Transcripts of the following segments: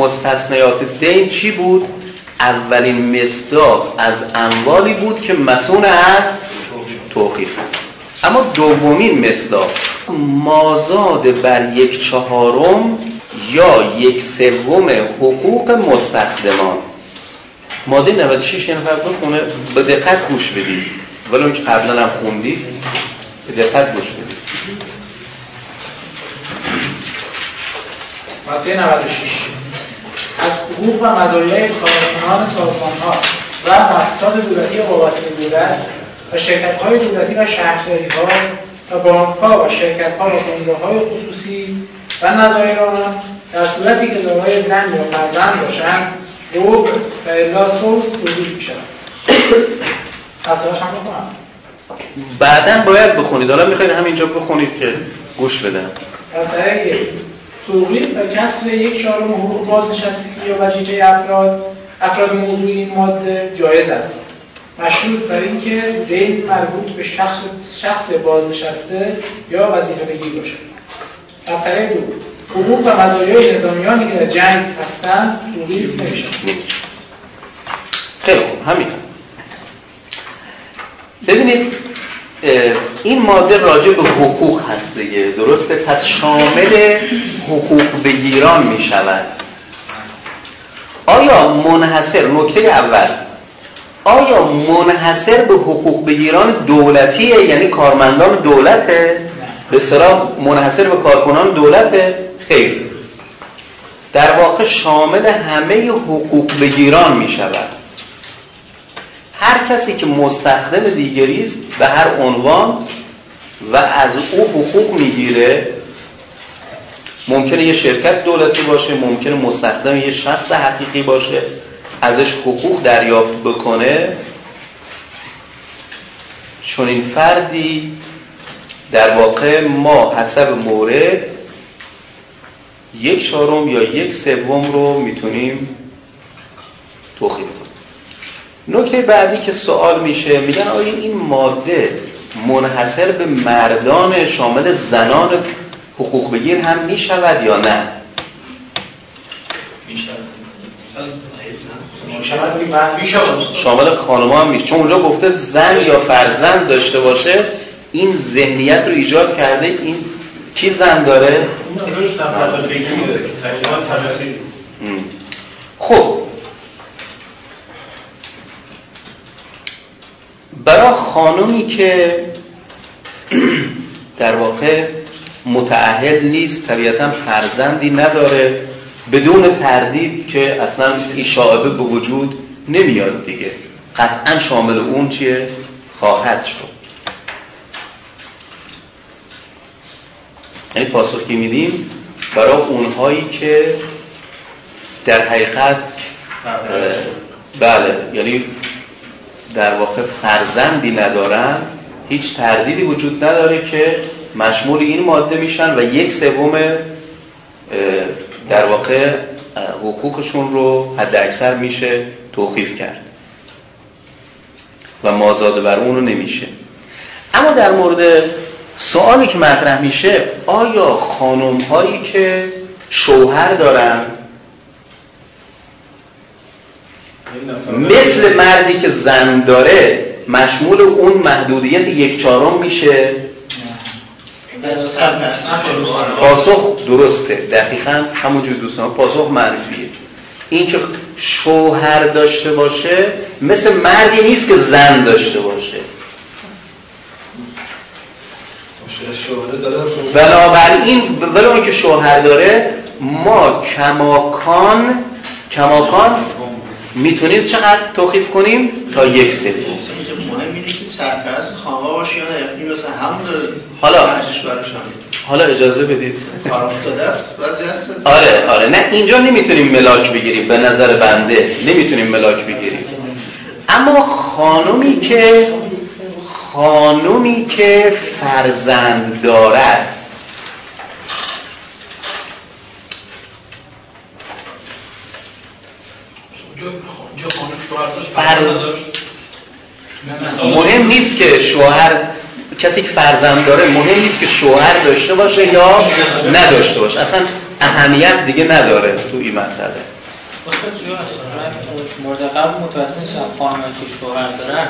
مستثنیات دین چی بود؟ اولین مصداق از اموالی بود که مسون از توقیف هست. اما دومین مصداق مازاد بر یک چهارم یا یک سوم حقوق مستخدمان. ماده 96 یه نفر بخونه به دقت گوش بدید. ولی اون که قبلا هم خوندید به دقت گوش بدید. ماده 96 از حقوق و مزایای کارکنان سازمان ها و مؤسسات دولتی وابسته دولت و شرکت های دولتی و شهرداری ها و بانک ها و شرکت ها و های خصوصی و نظایر آنان در صورتی که دارای زن یا فرزند باشند ربع و الا سوز توضیح می شود هم بخونم بعدا باید بخونید. حالا می‌خواید همینجا بخونید که گوش بدم. توقیف و کسر یک چهارم حقوق بازنشستگی یا وظیفه افراد افراد موضوع این ماده جایز است. مشروط بر اینکه دین مربوط به شخص شخص بازنشسته یا وظیفه بگیر باشد در دو حقوق و مزایای نظامیانی که در جنگ هستند توقیف نمیشن. خیلی خوب همین. ببینید این ماده راجع به حقوق هست دیگه درسته؟ پس شامل حقوق بگیران می شود آیا منحصر نکته اول آیا منحصر به حقوق بگیران دولتیه؟ یعنی کارمندان دولته؟ به صلاح منحصر به کارکنان دولته؟ خیر. در واقع شامل همه حقوق بگیران می شود هر کسی که مستخدم دیگری است به هر عنوان و از او حقوق می‌گیره ممکنه یه شرکت دولتی باشه ممکنه مستخدم یه شخص حقیقی باشه ازش حقوق دریافت بکنه. چون این فردی در واقع ما حسب مورد یک چهارم یا یک سوم رو می‌تونیم توخیل کنیم نکته بعدی که سوال میشه میگن آیا این ماده منحصر به مردان شامل زنان حقوق بگیر هم می‌شود یا نه؟ شامل خانم هم میشه چون اونجا گفته زن یا فرزند داشته باشه این ذهنیت رو ایجاد کرده این کی زن داره؟ خب برای خانمی که در واقع متعهد نیست طبیعتا فرزندی نداره بدون تردید که اصلا این شاعبه به وجود نمیاد دیگه. قطعا شامل اون چیه؟ خواهد شد. یعنی پاسخی میدیم برای اونهایی که در حقیقت بله یعنی در واقع فرزندی ندارن هیچ تردیدی وجود نداره که مشمول این ماده میشن و یک سوم در واقع حقوقشون رو حد اکثر میشه توخیف کرد و مازاده بر اون رو نمیشه. اما در مورد سوالی که مطرح میشه آیا خانم هایی که شوهر دارن مثل مردی که زن داره مشمول اون محدودیت یک چهارم میشه. پاسخ درسته. دقیقا همونجور دوستان پاسخ منفیه این که شوهر داشته باشه مثل مردی نیست که زن داشته باشه. بنابراین ولی که شوهر داره ما کماکان کماکان می‌تونیم چقدر توخیف کنیم؟ تا یک سری مهم یا نه. مثلا همون حالا حالا اجازه بدید. آره آره. نه اینجا نمی‌تونیم ملاک بگیریم به نظر بنده. نمی‌تونیم ملاک بگیریم. اما خانومی که خانومی که فرزند دارد. مهم نیست که شوهر کسی که فرزند داره مهم نیست که شوهر داشته باشه یا نداشته باشه. اصلا اهمیت دیگه نداره تو این مسئله. مورد قبل متوجه نیستم خانمه که شوهر دارن.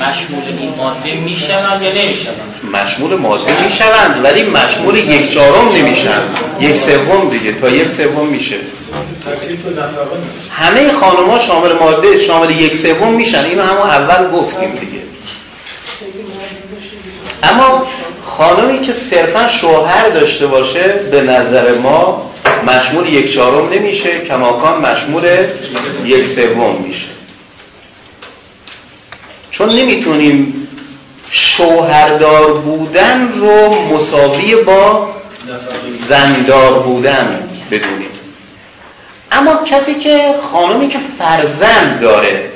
مشمول این ماده می‌شوند یا نمی‌شوند؟ مشمول ماده می‌شوند ولی مشمول یک چهارم نمیشن یک سوم دیگه تا یک سوم میشه. همه خانوما شامل ماده شامل یک سوم میشن. اینو همون اول گفتیم دیگه. اما خانمی که صرفا شوهر داشته باشه به نظر ما مشمول یک چهارم نمیشه. کماکان مشمول یک سوم میشه. چون نمی‌تونیم شوهردار بودن رو مساوی با زندار بودن بدونیم. اما کسی که خانمی که فرزند داره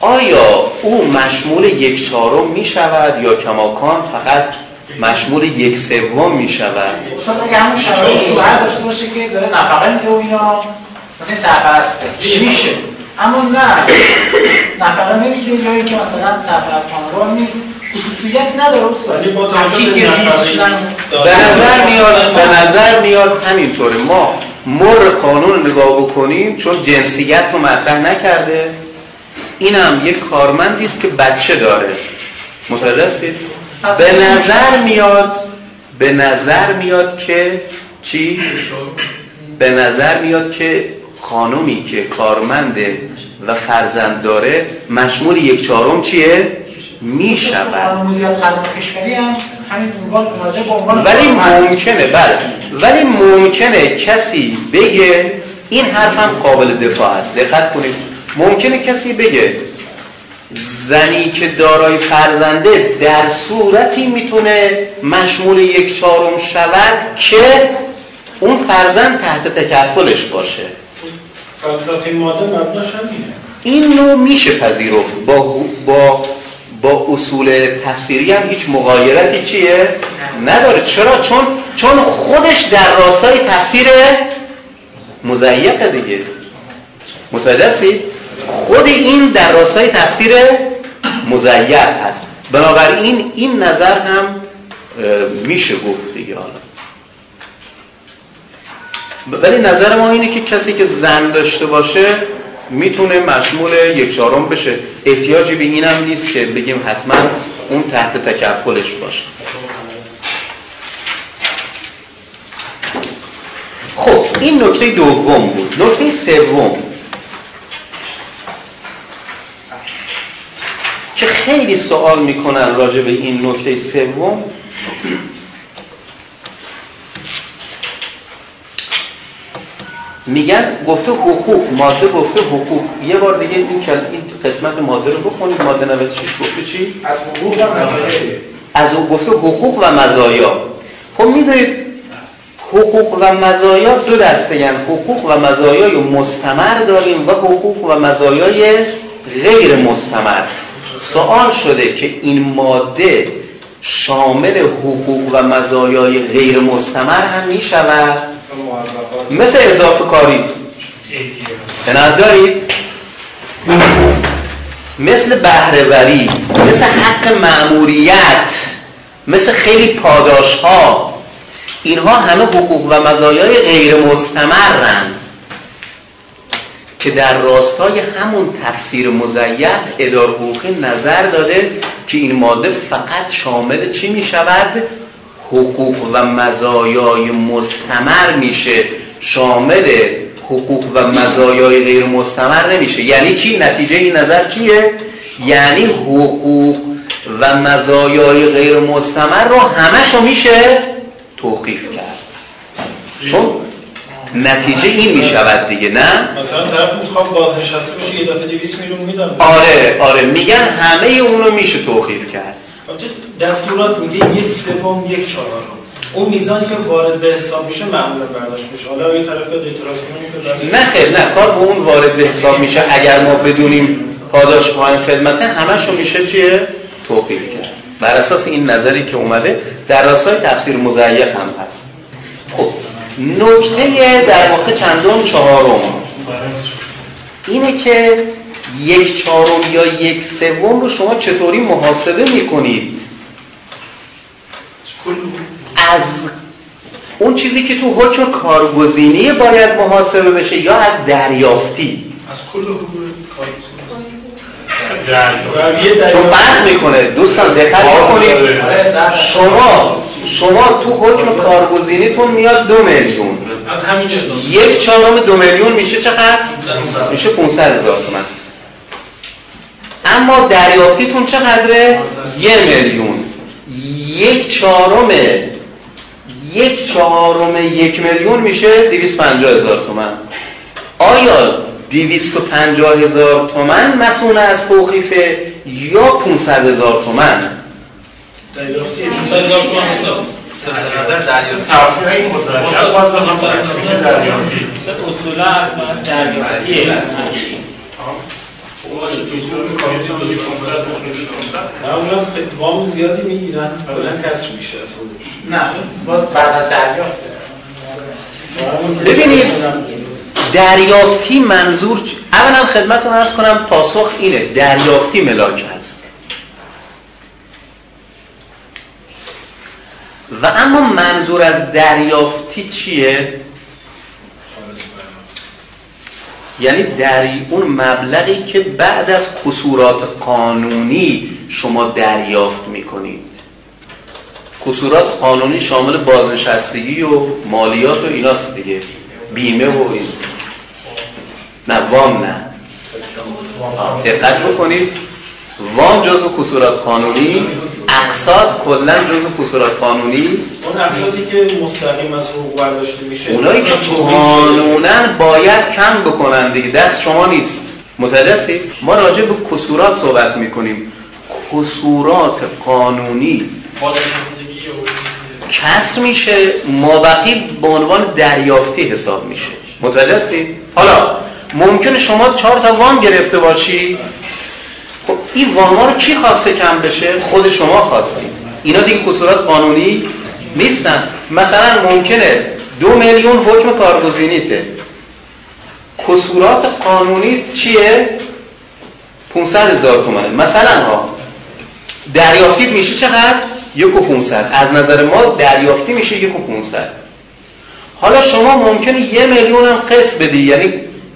آیا او مشمول یک چهارم می شود یا کماکان فقط مشمول یک سوم می شود مثلا اگه همون شوهر داشته باشه که داره نفقه میده و اینا این سرپرسته. میشه. اما نه. نفقه نمی‌تونه یا اینکه مثلا سرپرست خانوار نیست. خصوصیت نداره استاد. به نظر میاد به نظر میاد همینطوره. ما مر قانون نگاه بکنیم چون جنسیت رو مطرح نکرده. اینم یک کارمندی است که بچه داره. متوجه به نظر میاد به نظر میاد که چی؟ به نظر میاد که خانومی که کارمنده و فرزند داره مشمول یک چهارم چیه؟ می شود ولی ممکنه بله. ولی ممکنه کسی بگه این حرفم قابل دفاع است. دقت کنید. ممکنه کسی بگه زنی که دارای فرزنده در صورتی می‌تونه مشمول یک چهارم شود که اون فرزند تحت تکفلش باشه. فلسفه ماده مبناش همینه. این نوع میشه پذیرفت. با, با, با اصول تفسیری هم هیچ مغایرتی چیه؟ نداره. چرا؟ چون, چون خودش در راستای تفسیر مزیقه دیگه. متوجه خود این در راستای تفسیر مزیق هست. بنابراین این نظر هم میشه گفت دیگه حالا. ولی نظر ما اینه که کسی که زن داشته باشه می‌تونه مشمول یک چهارم بشه. احتیاجی به این هم نیست که بگیم حتما اون تحت تکفلش باشه. خب این نکته دوم بود. نکته سوم. که خیلی سوال می‌کنن راجع به این نکته سوم. میگن گفته حقوق ماده گفته حقوق. یه بار دیگه این این قسمت ماده رو بخونید ماده 96 گفته چی؟ از حقوق و مزایا از او گفته حقوق و مزایا. خب می‌دونید حقوق و مزایا دو دسته یعنی حقوق و مزایای مستمر داریم و حقوق و مزایای غیر مستمر. سوال شده که این ماده شامل حقوق و مزایای غیر مستمر هم می شود مثل اضافه کاری. دارید مثل بهرهوری مثل حق معموریت مثل خیلی پاداش ها اینها همه حقوق و مزایای غیر مستمرن که در راستای همون تفسیر مزیت ادار نظر داده که این ماده فقط شامل چی می شود؟ حقوق و مزایای مستمر میشه. شامل حقوق و مزایای غیر مستمر نمیشه. یعنی چی؟ نتیجه این نظر چیه؟ یعنی حقوق و مزایای غیر مستمر رو همشو میشه توقیف کرد. چون نتیجه این می شود دیگه نه؟ مثلا طرف می‌خوام بازنشسته بشه یه دفعه 200 میلیون میدم آره آره میگن همه اونو میشه توقیف کرد. دستورات میگه یک سوم یک چهارم. اون میزانی که وارد به حساب میشه معمولا برداشت میشه. حالا این طرف اعتراض کنه نه خیر نه. کار به اون وارد به حساب میشه. اگر ما بدونیم پاداش پایین خدمته همشو میشه چیه؟ توقیف کرد. بر اساس این نظری که اومده در راستای تفسیر مزیق هم هست. خب نکته در واقع چندم چهارم. اینه که یک چهارم یا یک سوم رو شما چطوری محاسبه می‌کنید؟ از اون چیزی که تو حکم کارگزینی باید محاسبه بشه یا از دریافتی؟ از کل چون فرق می‌کنه. دوستان دقت بکنید. شما شما تو حکم کارگزینیتون میاد دو میلیون. از همین یک چهارم دو میلیون میشه چقدر؟ میشه 500 هزار تومن اما دریافتیتون چقدره؟ یه میلیون. یک چهارم یک چهارم یک میلیون میشه 250 هزار تومن. آیا 250 هزار تومن مسئول از توقیفه یا 500 هزار تومن؟ دریافتی. اصولا از من دریافتیه اونا وام زیادی می‌گیرن. کلا کسر میشه از خودش. نه باز بعد از دریافت. ببینید دریافتی منظور چ- اولا خدمتتون ارز کنم پاسخ اینه دریافتی ملاک هست. و اما منظور از دریافتی چیه؟ یعنی دری اون مبلغی که بعد از کسورات قانونی شما دریافت می‌کنید. کسورات قانونی شامل بازنشستگی و مالیات و ایناست دیگه. بیمه و این. نه وام نه. دقت بکنید. وام جزو کسورات قانونی؟ اقساط کلا جزو کسورات قانونی؟ است اون اقساطی که مستقیم از حقوق برداشته میشه. اونایی که قانونا باید کم بکنن دیگه دست شما نیست. هستی؟ ما راجع به کسورات صحبت می‌کنیم. کسورات قانونی. کسر میشه مابقی به عنوان دریافتی حساب میشه. متوجه؟ حالا ممکنه شما چهار تا وام گرفته باشی. این واما رو کی خواسته کم بشه؟ خود شما خواستید اینا دیگه کسورات قانونی نیستن. مثلا ممکنه دو میلیون حکم کارگزینیته کسورات قانونی چیه؟ 500 هزار تومنه. مثلا ها دریافتید میشه چقدر؟ یک و 500 از نظر ما دریافتی میشه یک و 500 حالا شما ممکنه یه میلیون هم قسط بدی. یعنی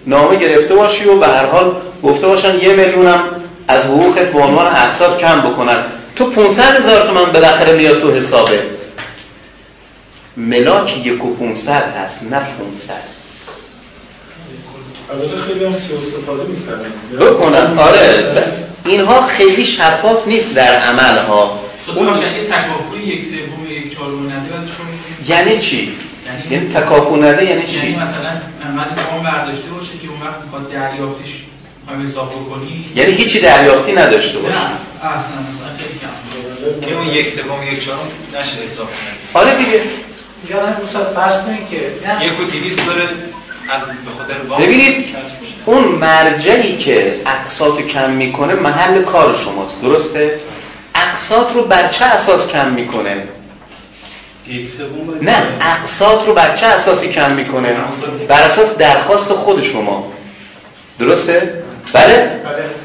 نامه گرفته باشی و به هر حال گفته باشن یه میلیون هم از حقوقت به عنوان اقساط کم بکنن تو 500 هزار تومن بالاخره میاد تو حسابت. ملاک یک و 500 هست نه 500 البته خیلی هم سی استفاده می‌کردن. بکنن. آره. اینها خیلی شفاف نیست در عمل ها اون اگه تکافوی یک سوم یک چهارم نده؟ یعنی چی؟ یعنی یعنی تکاپو نده یعنی یعنی چی مثلا من برداشته باشه که اون وقت می‌خواد دریافتش هم حساب بکنی؟ یعنی هیچی دریافتی نداشته نه باشه اصلا مثلا خیلی کم. که اون یک سوم یک چهارم نشه حساب کنه آره دیگه یا نه دوستان فرض کنید که نه. یک و دیویست داره از به خاطر وام ببینید. اون مرجعی که اقساط رو کم می‌کنه محل کار شماست درسته؟ اقساط رو بر چه اساس کم می‌کنه؟ یک سوم باید- نه اقساط رو بر چه اساسی کم می‌کنه؟ بر اساس درخواست خود شما. درسته؟ بله؟ بله.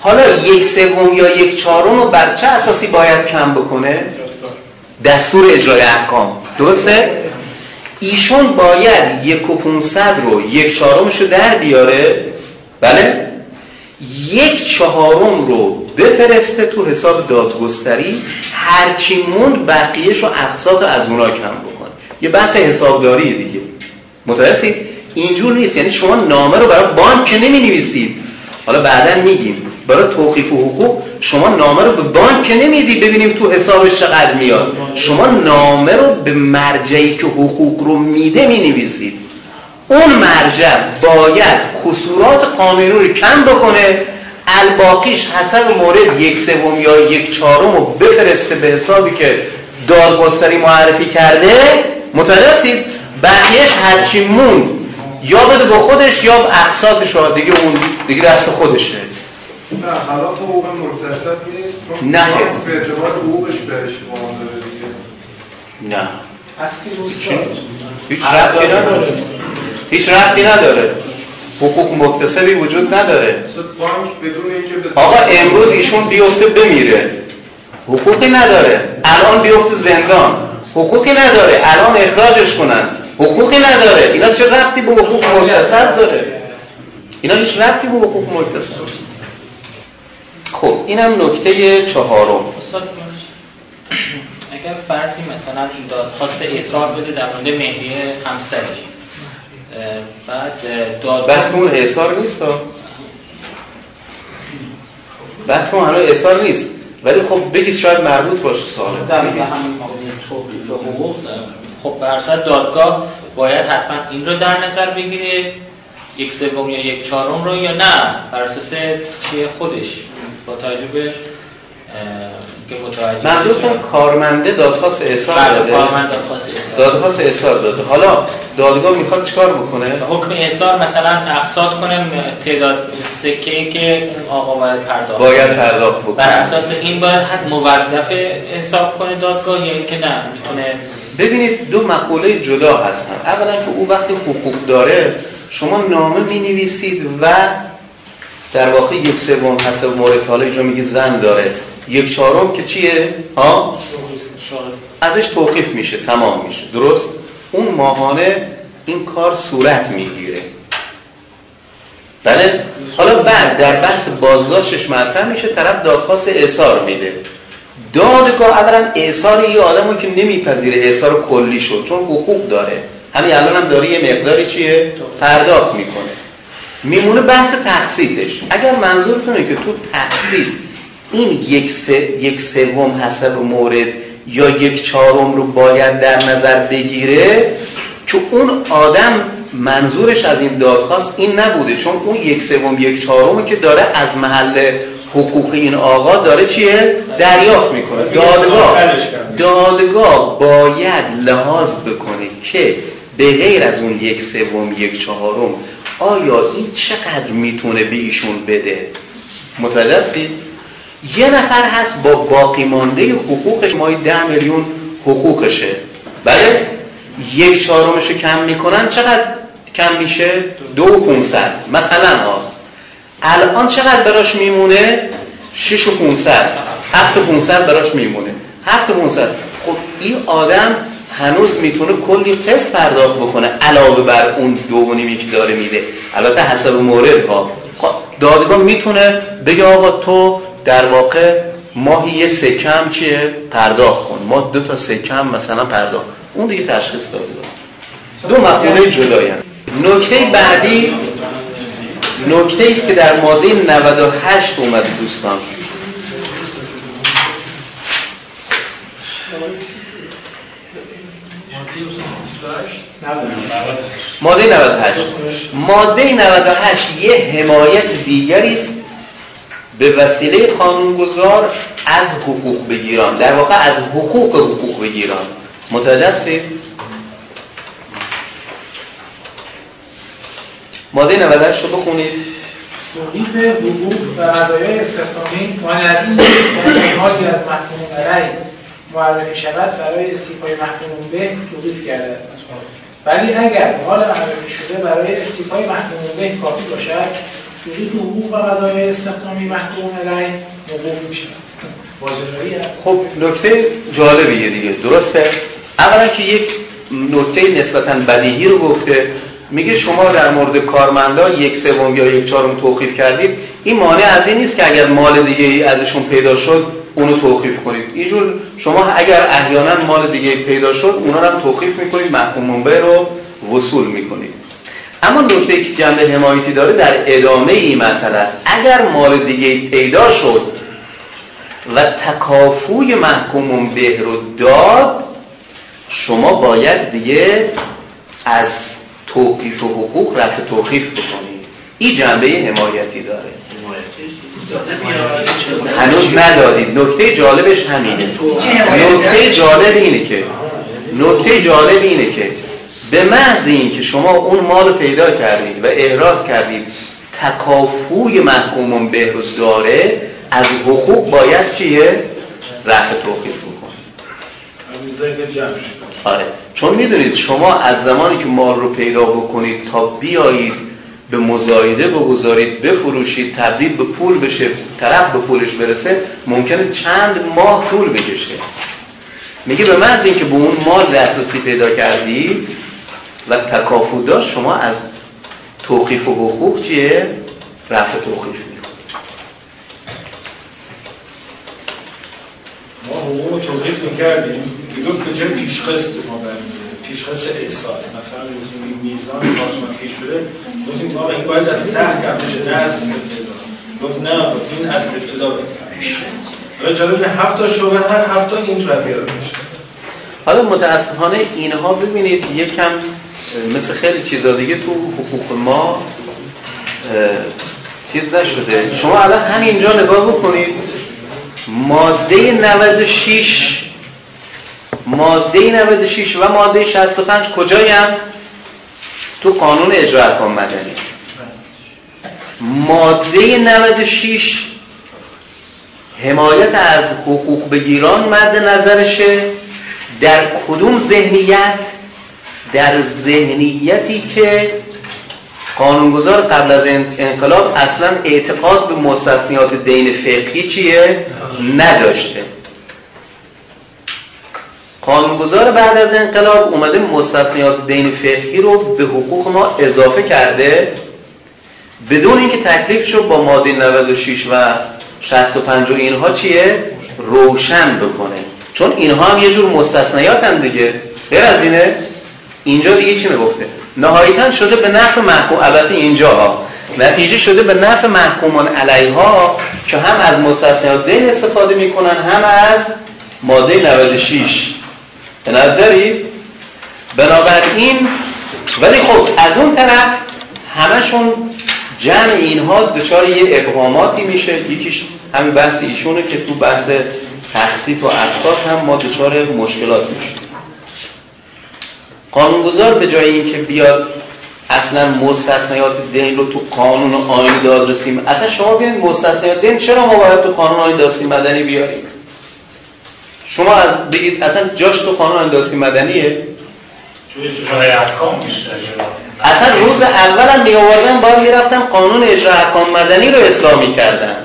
حالا یک سوم یا یک چهارم رو بر چه اساسی باید کم بکنه؟ دستور اجرای احکام. درسته؟ ایشون باید یک و پونصد رو یک چهارمش رو در بیاره. بله؟ یک چهارم رو بفرسته تو حساب دادگستری هرچی موند بقیهش رو اقساط از اونا کم بکنه. یه بحث حسابداری دیگه. متوجه اینجور نیست. یعنی شما نامه رو برای بانک نمی نویسید حالا بعدا میگیم. برای توقیف و حقوق شما نامه رو به بانک نمیدی ببینیم تو حسابش چقدر میاد. شما نامه رو به مرجعی که حقوق رو میده می نویسید اون مرجع باید کسورات قانونی رو کم بکنه الباقیش حسب مورد یک سوم یا یک چهارم رو بفرسته به حسابی که دادگستری معرفی کرده. متوجه هستید؟ بقیهش هرچی مون یا بده به خودش یا به اقساطش رو دیگه اون دیگه دست خودشه. نه خلاف حقوق مکتسب نیست چون نه. به اعتبار حقوقش بهش دیگه. نه. هستی هیچ ربطی نداره. هیچ ربطی نداره. حقوق مکتسبی وجود نداره. مثلا بانک بدون اینکه به آقا امروز ایشون بیفته بمیره. حقوقی نداره. الان بیفته زندان. حقوقی نداره. الان اخراجش کنن. حقوقی نداره. اینا چه ربطی به حقوق مکتسب داره؟ اینا هیچ ربطی به حقوق مکتسب خب اینم نکته چهارم. اگر فردی مثلا این دادخواست احصار بده در مورد مهریه همسرش بعد داد بحث اون احسار نیست. بحث اون هنوز احسار نیست. ولی خب بگید شاید مربوط باشه سواله در همین حقوق خب صورت دادگاه باید حتما این رو در نظر بگیره یک سوم یا یک چهارم رو یا نه بر اساس چیه خودش با توجه به که متوجه منظورتون. کارمنده دادخواست احسار بله، داده. کارمند دادخواست احصار دادخواست احسار داده. حالا دادگاه می‌خواد چیکار بکنه؟ حکم احصار مثلا اقساط کنه تعداد سکه که اون آقا باید پرداخت باید پرداخت بر بکنه اساس این باید حد موظف حساب کنه دادگاه یا اینکه نه می‌تونه ببینید دو مقوله جدا هستن. اولا که او وقتی حقوق داره شما نامه می نویسید و در واقع یک سوم حسب مورد حالا اینجا میگه زن داره. یک چهارم که چیه؟ ها؟ ازش توقیف میشه تمام میشه. درست؟ اون ماهانه این کار صورت می‌گیره. بله؟ حالا بعد در بحث بازداشتش مطرح میشه طرف دادخواست احصار میده. دادگاه اولا احصار یه آدمو که نمیپذیره احصار کلی شد چون حقوق داره. همین الان هم داره یه مقداری چیه؟ پرداخت می‌کنه. میمونه بحث تقسیطش اگر منظورتونه که تو تقسیط این یک, سه، یک سوم حسب مورد یا یک چهارم رو باید در نظر بگیره که اون آدم منظورش از این دادخواست این نبوده چون اون یک سوم یک چهارمی که داره از محل حقوق این آقا داره چیه؟ دریافت می‌کنه. دادگاه. دادگاه باید لحاظ بکنه که به غیر از اون یک سوم یک چهارم آیا این چقدر می‌تونه به ایشون بده؟ متوجه هستید یه نفر هست با باقی مانده حقوقش مای ده میلیون حقوقشه. بله؟ یک چهارمش کم می‌کنن چقدر کم میشه؟ دو و پونصد. مثلا ها الان چقدر براش میمونه؟ شش و پونصد. هفت و پونصد براش میمونه. هفت و پونصد. خب این آدم هنوز می‌تونه کلی قسط پرداخت بکنه علاوه بر اون دو و که داره میده. البته حسب مورد ها. خب دادگاه می‌تونه بگه آقا تو در واقع ماهی یه سکم چیه؟ پرداخت کن. ما دو تا سکم مثلا پرداخت. اون دیگه تشخیص داده. دو مفهوم جدایی. نکته بعدی نکته است که در ماده 98 اومده دوستان. ماده 98 ماده 98 یه حمایت دیگری است به وسیله قانونگذار از حقوق بگیران. در واقع از حقوق حقوق بگیران. متوجه هستید؟ ماده 98 رو بخونید. توقیف حقوق و مزایای استخدامی مانع از این نیست از محکوم علیه معرفی شود برای استیفای محکوم به توقیف گردد ولی اگر مال معرفی شده برای استیفای محکوم به کافی باشد توقیف حقوق و مزایای استخدامی محکوم علیه موقوف می‌شود. خب نکته جالبیه دیگه. درسته؟ اولا که یک نکته نسبتا بدیهی رو گفته میگه شما در مورد کارمندان یک سوم یا یک چهارم توقیف کردید. این مانع از این نیست که اگر مال دیگه ای ازشون پیدا شد اونو توقیف کنید. اینجور شما اگر احیانا مال دیگه پیدا شد اونا هم توقیف می‌کنید محکوم منبع رو وصول می‌کنید. اما نکته که جنبه حمایتی داره در ادامه این مسئله است. اگر مال دیگه پیدا شد و تکافوی محکوم به رو داد شما باید دیگه از توقیف حقوق رفع توقیف بکنید این جنبه حمایتی داره. هنوز ندادید. نکته جالبش همینه. نکته جالب اینه که نکته جالب اینه که به محض این که شما اون مال پیدا کردید و احراز کردید تکافوی محکوم به رو داره از حقوق باید چیه؟ رفع توقیف بکنید آره. چون می‌دونید شما از زمانی که مال رو پیدا بکنید تا بیایید به مزایده بگذارید بفروشید تبدیل به پول بشه طرف به پولش برسه ممکنه چند ماه طول بکشه. میگه به محض اینکه به اون مال دسترسی پیدا کردی و تکافو داشت شما از توقیف و حقوق چیه؟ رفع توقیف می‌کنی. ما حقوق توقیف می‌کردیم. می‌گفت جای پیشخست ما برمیده پیشخست احسان. مثلا گفتیم میزان کارت پیش بده گفتیم ما این باید از ته کم بشه نه از ابتدا. گفت نه این از ابتدا پیشخست. و جالب هفت شعبه هر هفت این رویه رو میشه. حالا متاسفانه اینها ببینید یکم مثل خیلی چیزا دیگه تو حقوق ما چیز نشده. شما الان همینجا نگاه بکنید ماده 96 ماده 96 و ماده 65 کجایی هم؟ تو قانون اجرا احکام مدنی. ماده 96 حمایت از حقوق بگیران مد نظرشه. در کدوم ذهنیت؟ در ذهنیتی که قانونگذار قبل از انقلاب اصلا اعتقاد به مستثنیات دین فقهی چیه؟ نداشته. قانونگذار بعد از انقلاب اومده مستثنیات دین فقهی رو به حقوق ما اضافه کرده. بدون اینکه تکلیف شد با ماده 96 و 65 و اینها چیه؟ روشن بکنه. چون اینها هم یه جور مستثنیات هم دیگه. غیر از اینه اینجا دیگه چی می‌گفته؟ نهایتا شده به نفع محکوم البته اینجا ها. نتیجه شده به نفع محکومان علیها که هم از مستثنیات دین استفاده می‌کنن هم از ماده 96 عنایت دارید بنابراین ولی خب از اون طرف همشون جمع اینها دچار یه اقواماتی میشه. یکیش همین بحث ایشونه که تو بحث تقسیط و اقساط هم ما دچار مشکلات میشه قانونگذار به جای اینکه بیاد اصلا مستثنیات دین رو تو قانون آین دادرسی اصلا شما بیاید مستثنیات دین چرا ما باید تو قانون آین دادرسی مدنی بیاریم. شما از بگید اصلا جاش تو قانون آین دادرسی مدنیه اصلا روز اول هم میآوردن باید می‌رفتن قانون اجرا احکام مدنی رو اسلامی کردن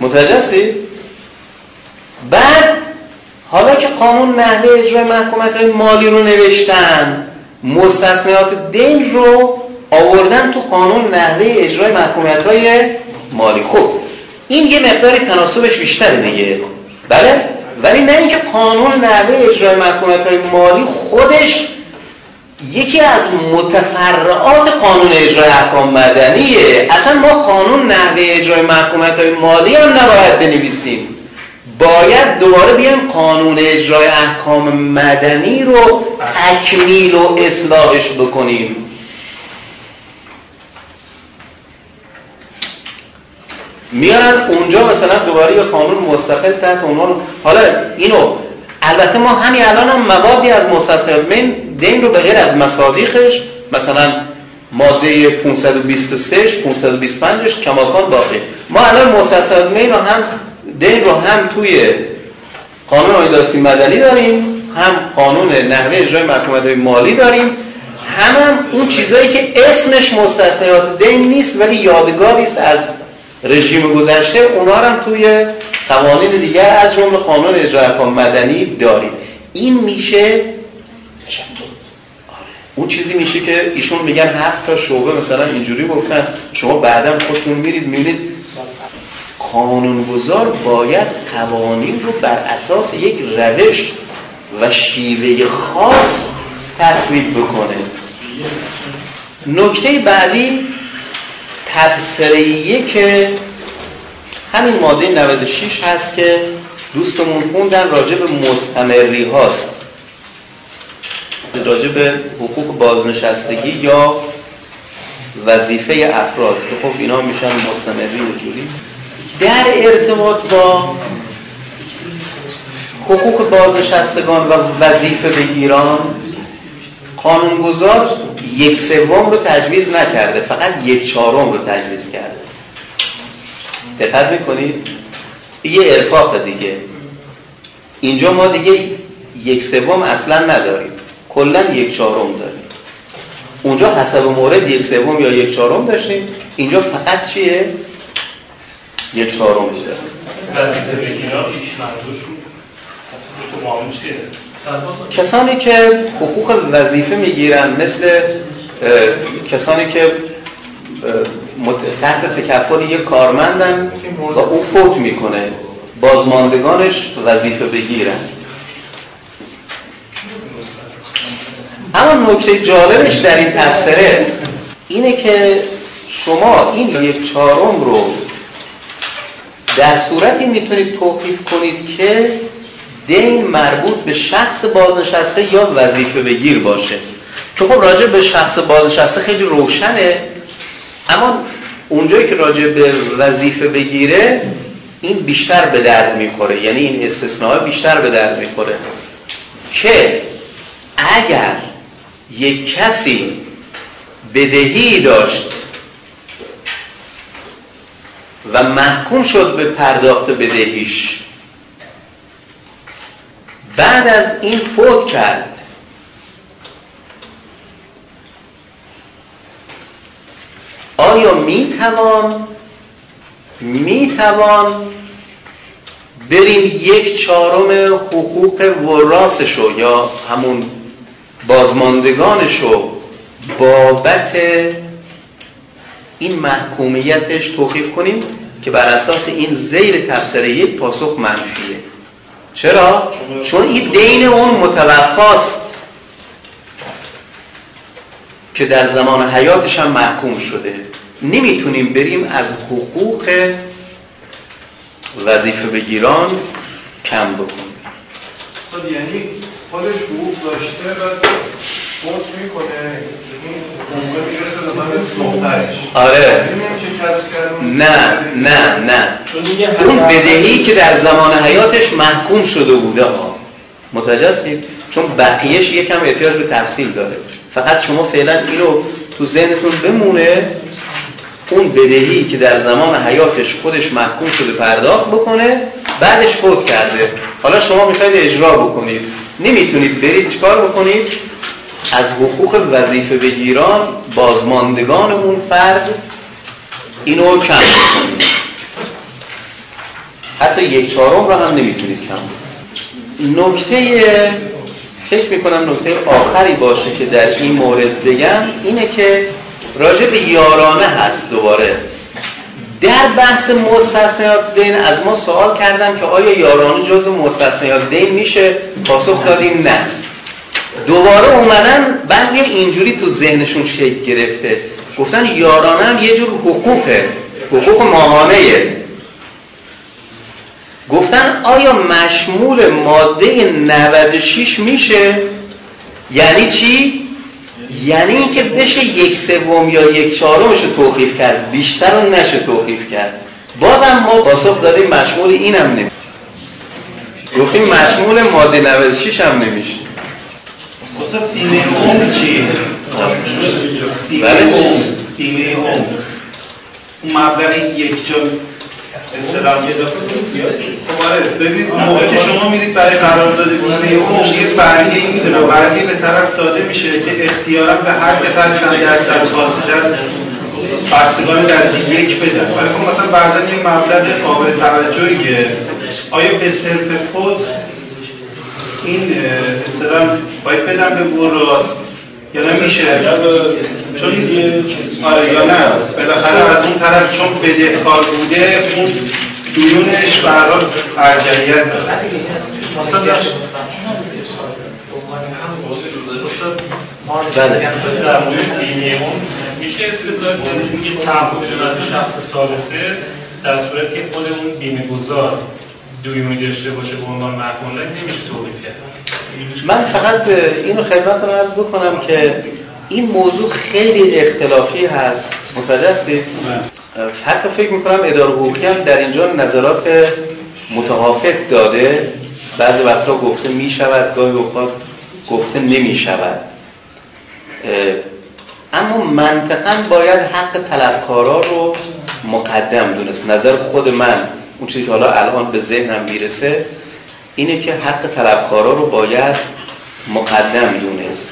متوجه؟ بعد حالا که قانون نحوه اجرای محکومت های مالی رو نوشتن مستثنیات دین رو آوردن تو قانون نحوه اجرای محکومت های مالی. خب این یه مقداری تناسبش بیشتره دیگه. بله؟ ولی نه اینکه قانون نحوه اجرای محکومت های مالی خودش یکی از متفرعات قانون اجرای احکام مدنیه. اصلا ما قانون نحوه اجرای محکومت های مالی هم نباید بنویسیم. باید دوباره بیایم قانون اجرای احکام مدنی رو تکمیل و اصلاحش بکنیم. میارن اونجا مثلا دوباره یه قانون مستقل تحت عنوان حالا اینو البته ما همین الان هم موادی از من دین رو به غیر از مصادیقش مثلا ماده 523 525ش کماکان باقی. ما الان مستثنیات من رو هم دین رو هم توی قانون آیداسی مدنی داریم هم قانون نحوه اجرای محکومت مالی داریم. هم اون چیزایی که اسمش مستثنیات دین نیست ولی یادگاری است از رژیم گذشته اونا هم توی قوانین دیگر از جمله قانون اجرای احکام مدنی داریم. این میشه اون چیزی میشه که ایشون میگن هفت تا شعبه مثلا اینجوری گفتن. شما بعدا خودتون میرید می‌بینید قانونگذار باید قوانین رو بر اساس یک روش و شیوه خاص تصویب بکنه. نکته بعدی تبصریه که همین ماده 96 هست که دوستمون خوندن راجع به مستمری هاست. راجع به حقوق بازنشستگی یا وظیفه افراد. که خب اینا میشن مستمری و جوری در ارتباط با حقوق بازنشستگان و وظیفه بگیران قانونگذار یک سوم رو تجویز نکرده فقط یک چهارم رو تجویز کرده. دقت می‌کنید؟ یه ارفاق دیگه. اینجا ما دیگه یک سوم اصلا نداریم. کلا یک چهارم داریم. اونجا حسب مورد یک سوم یا یک چهارم داشتیم. اینجا فقط چیه؟ یک چهارم داریم کسانی که حقوق وظیفه می‌گیرن مثل کسانی که تحت تکفل یک کارمندن و او فوت می‌کنه بازماندگانش وظیفه بگیرن. اما نکته جالبش در این تفسیره اینه که شما این یک چهارم رو در صورتی می‌تونید توقیف کنید که دین مربوط به شخص بازنشسته یا وظیفه بگیر باشه. چون خب راجع به شخص بازنشسته خیلی روشنه. اما اونجایی که راجع به وظیفه بگیره این بیشتر به درد می‌خوره. یعنی این استثناء بیشتر به درد می‌خوره. که اگر یک کسی بدهی داشت و محکوم شد به پرداخت بدهیش بعد از این فوت کرد. آیا می توان می توان بریم یک چهارم حقوق وراسشو یا همون بازماندگانشو بابت این محکومیتش توقیف کنیم که بر اساس این زیر تفسیر یک پاسخ منفیه. چرا؟ چون این دین اون متوفاست که در زمان حیاتش هم محکوم شده. نمی‌تونیم بریم از حقوق وظیفه بگیران کم بکنیم. خب یعنی خودش حقوق داشته و فوت می‌کنه. آره. نه نه نه. اون بدهی که در زمان حیاتش محکوم شده بوده ها. متوجه چون بقیهش یکم احتیاج به تفصیل داره. فقط شما فعلا اینو تو ذهنتون بمونه. اون بدهی که در زمان حیاتش خودش محکوم شده پرداخت بکنه بعدش فوت کرده. حالا شما می‌خواید اجرا بکنید. نمی‌تونید برید چیکار بکنید؟ از حقوق وظیفه بگیران بازماندگان اون فرد اینو کم بکنید حتی یک چهارم رو هم نمی‌تونید کم. نکته فکر می‌کنم نکته آخری باشه که در این مورد بگم اینه که راجع به یارانه هست دوباره. در بحث مستثنیات دین از ما سوال کردم که آیا یارانه جز مستثنیات دین میشه؟ پاسخ دادیم نه. دوباره اومدن بعضی اینجوری تو ذهنشون شکل گرفته. گفتن یارانه هم یه جور حقوقه. حقوق ماهانه گفتن آیا مشمول ماده 96 میشه؟ یعنی چی؟ یعنی اینکه بشه یک سوم یا یک چهارمش رو توقیف کرد. بیشتر رو نشه توقیف کرد. بازم ما پاسخ دادیم مشمول اینم نمیشه. گفتیم مشمول ماده 96 هم نمیشه. مثلا بیمه عمر چیه؟ بیمه بله. عمر بیمه عمر. اون مبلغ یک جا اصطلاح خب آره ببین موقعی که شما میرید برای قرارداد بیمه عمر یه برگه ای می‌دونه. برگه به طرف داده میشه که اختیارا به هر قطعه چند درصد خاصه از بستگان در یک بدن. ولی خب مثلا بعضا یه مبلغ قابل توجهیه. آیا به صرف فوت این اصطلاح باید بدم به بوراس یا نمیشه چون آره یا نه. بالاخره از اون طرف چون بدهکار بوده اون دیونش به هر حال ارجحیت داره. بله در مورد بیمه اون میشه استدلال چون یه تعهد به شخص ثالثه در صورت که خود اون بیمه گذار دویونی داشته باشه به عنوان محکوم نمیشه توقیف کرد. من فقط اینو خدمتتون عرض بکنم که این موضوع خیلی اختلافی هست. متوجه هستید؟ حتی فکر می‌کنم اداره حقوقی هم در اینجا نظرات متفاوت داده. بعضی وقتا گفته می‌شود گاهی اوقات گفته نمی‌شود. اما منطقا باید حق طلبکارا رو مقدم دونست. نظر خود من. اون چیزی که حالا الان به ذهنم می‌رسه اینه که حق طلبکارا رو باید مقدم دونست.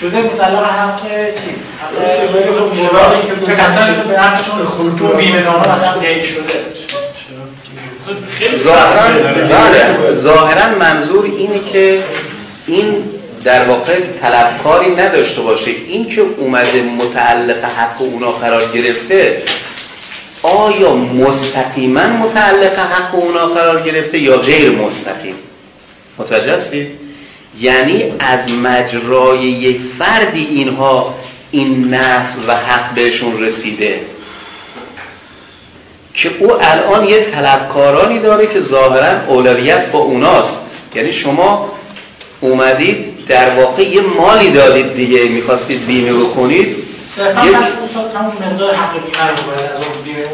شده مطلق حق چیز. حق که کسانی که به حقشون نامه مثلا دیگه شده. خیلی ظاهرا سخته. بله. ظاهرا منظور اینه که این در واقع طلبکاری نداشته باشه. این که اومده متعلق حق اونا قرار گرفته آیا مستقیما متعلق حق اونا قرار گرفته یا غیر مستقیم؟ متوجه هستید یعنی از مجرای یک فردی اینها این نفع و حق بهشون رسیده. که او الان یه طلبکارانی داره که ظاهرا اولویت با اوناست. یعنی شما اومدید در واقع یه مالی دادید دیگه می‌خواستید بیمه بکنید. صرفا یک- همون مقدار حق بیمه رو باید از اون بیمه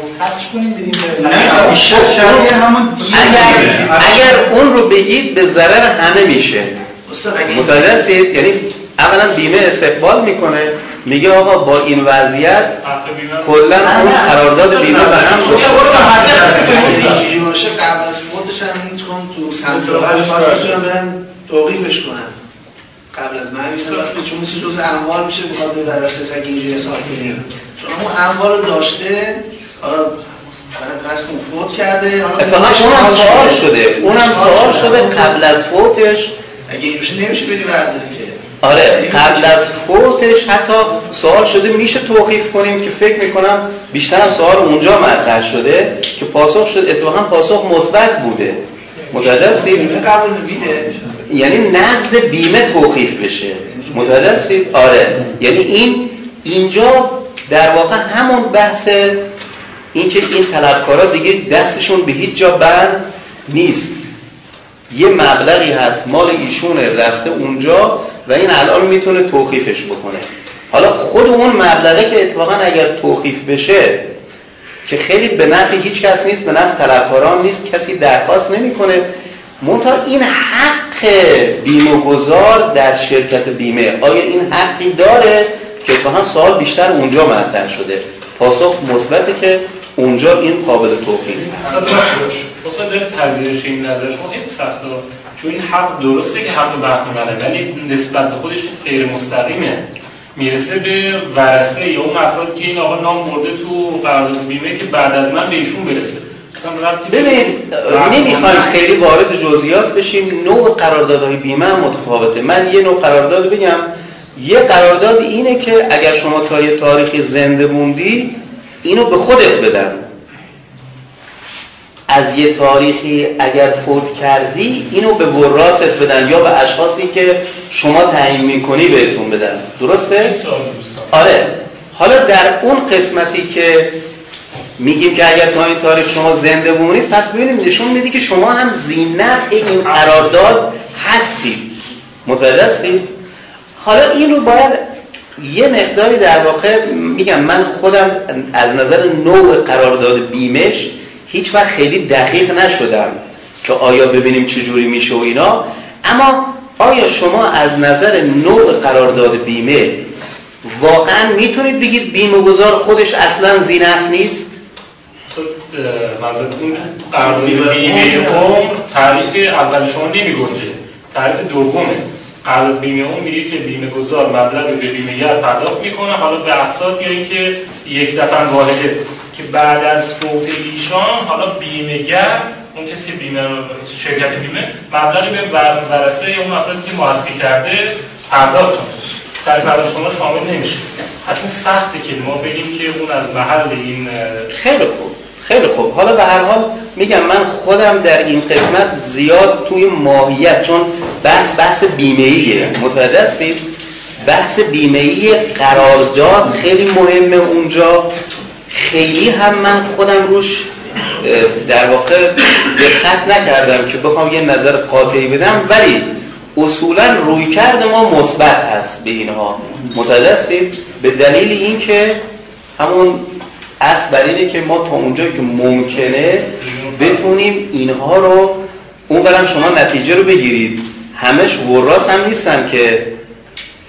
کنیم بدیم نه بیشتر شبیه همون اگر, اگر اون رو بگید به ضرر همه میشه. استاد اگه متوجه هستید؟ یعنی اولا بیمه استقبال می‌کنه. میگه آقا با این وضعیت کلا اون قرارداد بیمه به هم اگه اینجوری باشه قبل از فوتش هم این تون تو سمت راهش خواست می‌تونن برن توقیفش کنن. قبل از مرگ اینا وقتی چون مثل جز اموال میشه می‌خواد به براساس اگه اینجوری حساب کنیم چون اون اموال رو داشته حالا فوت کرده اونم سوال شده. اونم سوال شده. قبل از فوتش. اگه اینجوری نمیشه بدی برداری آره قبل از فوتش حتی سوال شده میشه توقیف کنیم که فکر می‌کنم بیشتر سوال اونجا مطرح شده که پاسخ شد اتفاقا پاسخ مثبت بوده. متوجه هستید قبول میده؟ یعنی نزد بیمه توقیف بشه. متوجه هستید آره. یعنی این اینجا در واقع همون بحث اینکه این طلبکارا دیگه دستشون به هیچ جا بند نیست. یه مبلغی هست مال ایشونه رفته اونجا. و این الان می‌تونه توقیفش بکنه. حالا خود اون مبلغه که اتفاقا اگر توقیف بشه که خیلی به نفع هیچ کس نیست به نفع طلبکاران نیست کسی درخواست نمی‌کنه منتها این حق بیمه گذار در شرکت بیمه. آیا این حقی داره؟ که اتفاقا سوال بیشتر اونجا مطرح شده. پاسخ مثبته که اونجا این قابل توقیف اصلا داره پذیرش این نظر شما خیلی سخته چون این حق درسته که حق بهمنه ولی نسبت به خودش چیز غیر مستقیمه. می‌رسه به ورثه یا اون افراد که این آقا نام برده تو قرارداد بیمه که بعد از من به ایشون برسه. ببین نمی‌خوایم خیلی وارد جزئیات بشیم. نوع قراردادهای بیمه هم متفاوته. من یه نوع قرارداد بگم. یه قرارداد اینه که اگر شما تا یه تاریخی زنده موندی اینو به خودت بدن. از یه تاریخی اگر فوت کردی اینو به وراثت بدن یا به اشخاصی که شما تعیین می‌کنی بهتون بدن. درسته؟ آره. حالا در اون قسمتی که میگیم که اگر تا این تاریخ شما زنده بمونید پس ببینید نشون میده که شما هم زینت این قرارداد هستید. متوجه هستید؟ حالا این رو باید یه مقداری در واقع میگم من خودم از نظر نوع قرارداد بیمش هیچ وقت خیلی دقیق نشدم که آیا ببینیم چجوری میشه و اینا. اما آیا شما از نظر نوع قرارداد بیمه واقعا می‌تونید بگید بیمه گذار خودش اصلا زینف نیست؟ مذارت اون قرارداد بیمه عمر تعریف اول شما نمی گنجه تعریف دومه. قرارداد بیمه عمر میگه که بیمه گذار مبلغ به بیمه‌گر پرداخت می‌کنه. حالا به اقساط یا اینکه یک دفعه واحده که بعد از فوت ایشان حالا بیمه‌گر اون کسی بیمه شرکت بیمه مبلغی به ور- ورثه یا اون افرادی که معرفی کرده پرداخت کنه. تعریف اول شما شامل نمیشه. اصلا سخته که ما بگیم که اون از محل این خیلی خوب خیلی خوب. حالا به هر حال میگم من خودم در این قسمت زیاد توی ماهیت چون بحث بحث بیمه‌ایه. متوجه هستید؟ بحث بیمه‌ای قرارداد خیلی مهمه اونجا. خیلی هم من خودم روش در واقع دقت نکردم که بخوام یه نظر قاطعی بدم ولی اصولا روی کرد ما مثبت هست به اینها. به دلیل اینکه همون اصل بر اینه که ما تا اونجا که ممکنه بتونیم اینها رو اون برم شما نتیجه رو بگیرید. همش وراس هم نیستن که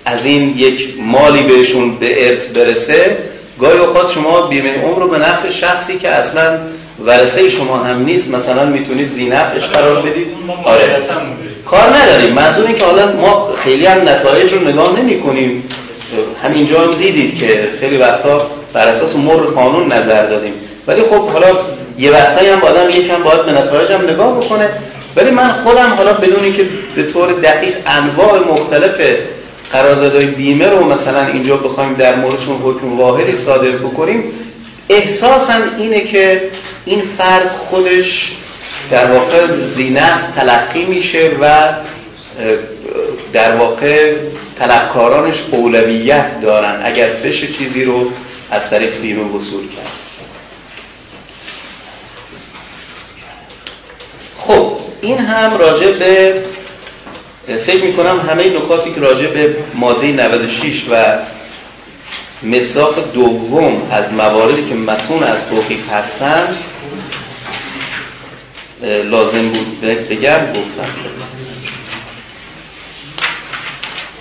از این یک مالی بهشون به ارث برسه. گاهی اوقات شما بیمه عمر رو به نفع شخصی که اصلا ورثه شما هم نیست مثلا می‌تونید زینفش قرار بدید. آره. کار نداریم. منظور این که حالا ما خیلی هم نتایج رو نگاه نمی کنیم همینجا هم دیدید که خیلی وقتا بر اساس مر قانون نظر دادیم. ولی خب حالا یه وقتایی هم آدم یکم باید به نتایج هم نگاه بکنه. ولی من خودم حالا بدونی که به طور دقیق انواع مختلف قراردادهای بیمه رو مثلا اینجا بخوایم در موردشون حکم واحدی صادر بکنیم احساسم اینه که این فرد خودش در واقع زینت تلقی میشه و در واقع طلبکارانش اولویت دارن اگر بشه چیزی رو از طریق بیمه وصول کرد. خب این هم راجع به فکر می‌کنم همه نکاتی که راجع به ماده 96 و مصداق دوم از مواردی که مسئول از توقیف هستند لازم بود بگم گفتم.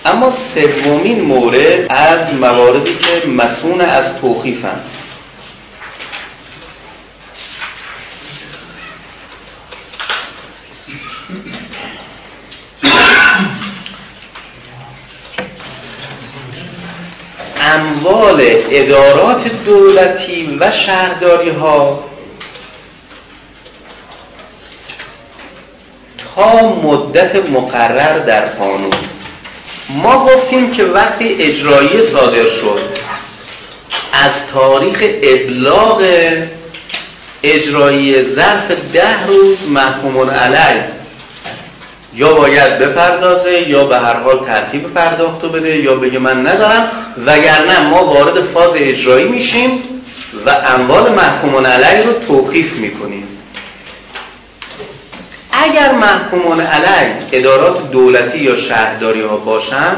اما سومین مورد از مواردی که مسئول از توقیفند اموال ادارات دولتی و شهرداری ها تا مدت مقرر در قانون. ما گفتیم که وقتی اجرایی صادر شد از تاریخ ابلاغ اجرایی ظرف ده روز محکومون علیه یا باید بپردازه یا به هر حال ترتیب پرداختو بده یا بگه من ندارم. وگرنه ما وارد فاز اجرایی میشیم و اموال محکومون علیه رو توقیف می‌کنیم. اگر محکومون علیه ادارات دولتی یا شهرداری ها باشن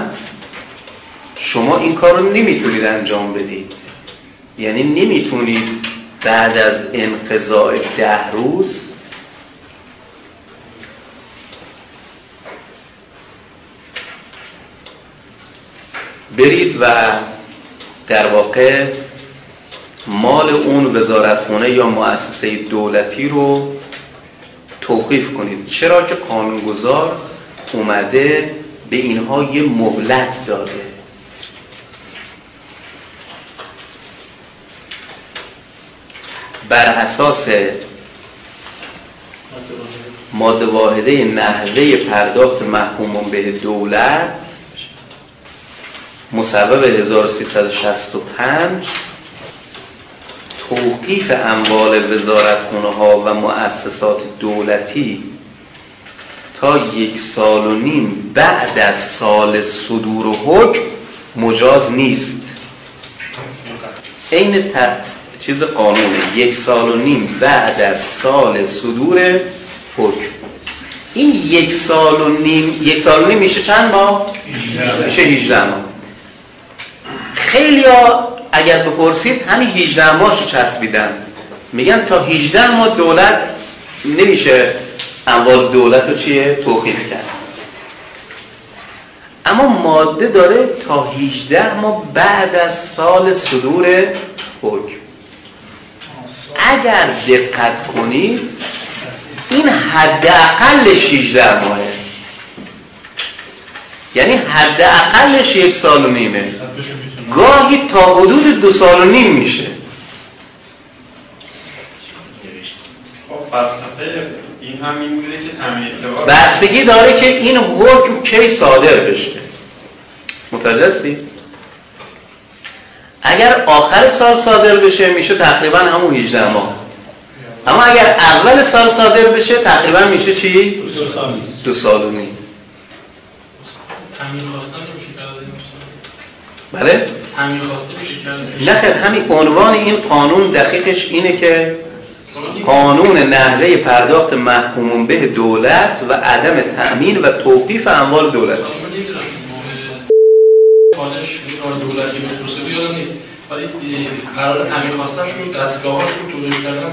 شما این کار رو نمی‌تونید انجام بدید. یعنی نمی‌تونید بعد از انقضاء ده روز برید و در واقع مال اون وزارتخونه یا مؤسسه دولتی رو توقیف کنید. چرا که قانونگذار اومده به اینها یه مهلت داده. بر اساس ماده واحده نحوه پرداخت محکومان به دولت مصوب 1365 توقیف اموال وزارتخونه ها و مؤسسات دولتی تا یک سال و نیم بعد از سال صدور و حکم مجاز نیست. این چیز قانونه یک سال و نیم بعد از سال صدور حکم. این یک سال و نیم یک سال و نیم میشه چند ماه؟ میشه 18 ماه. خیلی ها اگر بپرسید همین 18 ماهش چسبیدن. میگن تا 18 ماه دولت نمیشه اموال دولت رو چیه؟ توقیف کرد. اما ماده داره تا 18 ماه بعد از سال صدور حکم. اگر دقت کنید این حداقلش 18 ماهه. یعنی حداقلش یک سال و نیمه. گاهی تا حدود دو سال و نیم میشه این همین بوده که بستگی داره که این حکم کی صادر بشه متوجه؟ اگر آخر سال صادر بشه میشه تقریبا همون 18 ماه اما اگر اول سال صادر بشه تقریبا میشه چی؟ دو سال دو سال و نیم بله؟ همین خواسته میشه همین عنوان این قانون دقیقش اینه که قانون نحوه پرداخت محکومون به دولت و عدم تأمین و توقیف اموال دولت. خانش دولتی یادم نیست. ولی قرار تامین رو دستگاهاش رو تولید کردن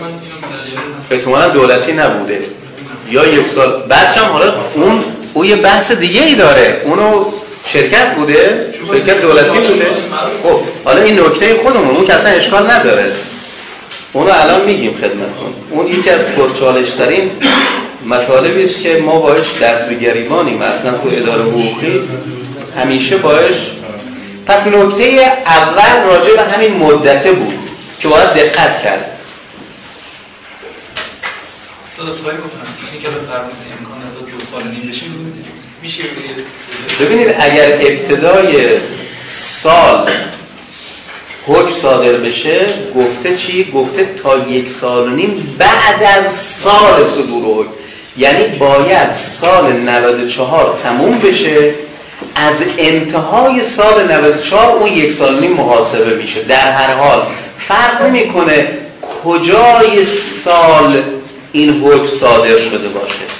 من دولتی نبوده. یا یک سال. بعدش هم حالا اون او یه بحث دیگه ای داره. اونو شرکت بوده؟ شرکت دولتی بوده؟ خب حالا این نکته خودمون اون که اصلا اشکال نداره. اونو الان میگیم خدمتتون. اون یکی از پرچالش ترین مطالبی است که ما باش دست به گریبانیم. اصلا تو اداره حقوقی همیشه باش پس نکته اول راجع به همین مدته بود که باید دقت کرد. ببینید اگر ابتدای سال حکم صادر بشه گفته چی؟ گفته تا یک سال و نیم بعد از سال صدور حکم. یعنی باید سال 94 تموم بشه. از انتهای سال 94 اون یک سال نیم محاسبه میشه. در هر حال فرق نمی‌کنه کجای سال این حکم صادر شده باشه.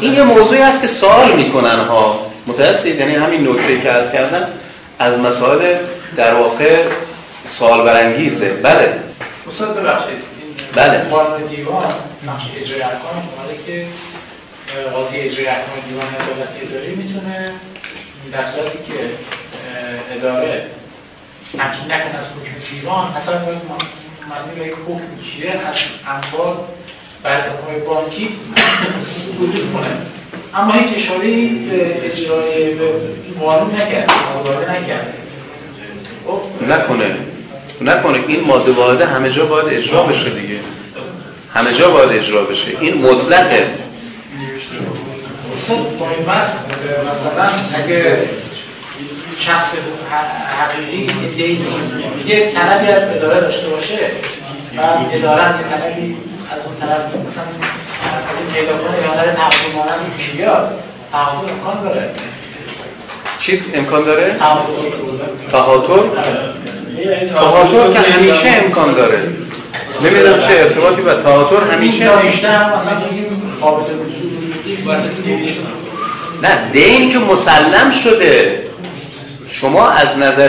این یه موضوعی هست که سوال می‌کنن ها متاسید یعنی همین نکته که از کردم از مسائل در واقع سوال برانگیزه بله استاد ببخشید بله قانون دیوان نقش اجرای احکام شماله که قاضی اجرای احکام دیوان عدالت اداری می‌تونه در صورتی که اداره تمکین نکنه از حکم دیوان اصلا معنی یک حکم چیه از انبار های بانکی وجود کنه اما هیچ اشاره به اجرای به قانون نکرد ماده نکرد. خب؟ نکنه. نکنه. این ماده واحده همه جا باید اجرا بشه دیگه. همه جا باید اجرا بشه. این مطلقه این مثلا اگه شخص حقیقی یه طلبی از اداره داشته باشه و اداره طلبی از اون طرف مثلا از این پیدا کنه یا داره تعهد مانند پیش بیاد تعهد امکان داره. چی امکان داره؟ تهاتر تهاتر که همیشه امکان داره. نمی‌دونم چه ارتباطی با تهاتر همیشه مثلا قابل نه دین که مسلم شده شما از نظر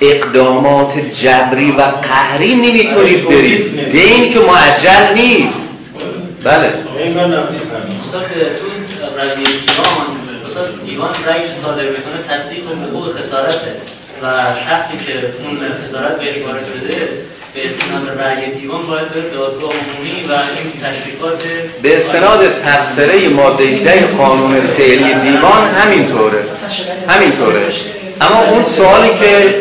اقدامات جبری و قهری نمی‌تونید برید. دین که معجل نیست. بله. دیوان رأی صادر می‌کنه تصدیق حقوق خسارته و شخصی که اون خسارت بهش وارد شده به استناد رأی دیوان باید به دادگاه عمومی و این تشریفات به استناد تفسیره ماده ده قانون فعلی دیوان همینطوره. همینطوره. اما اون سوالی که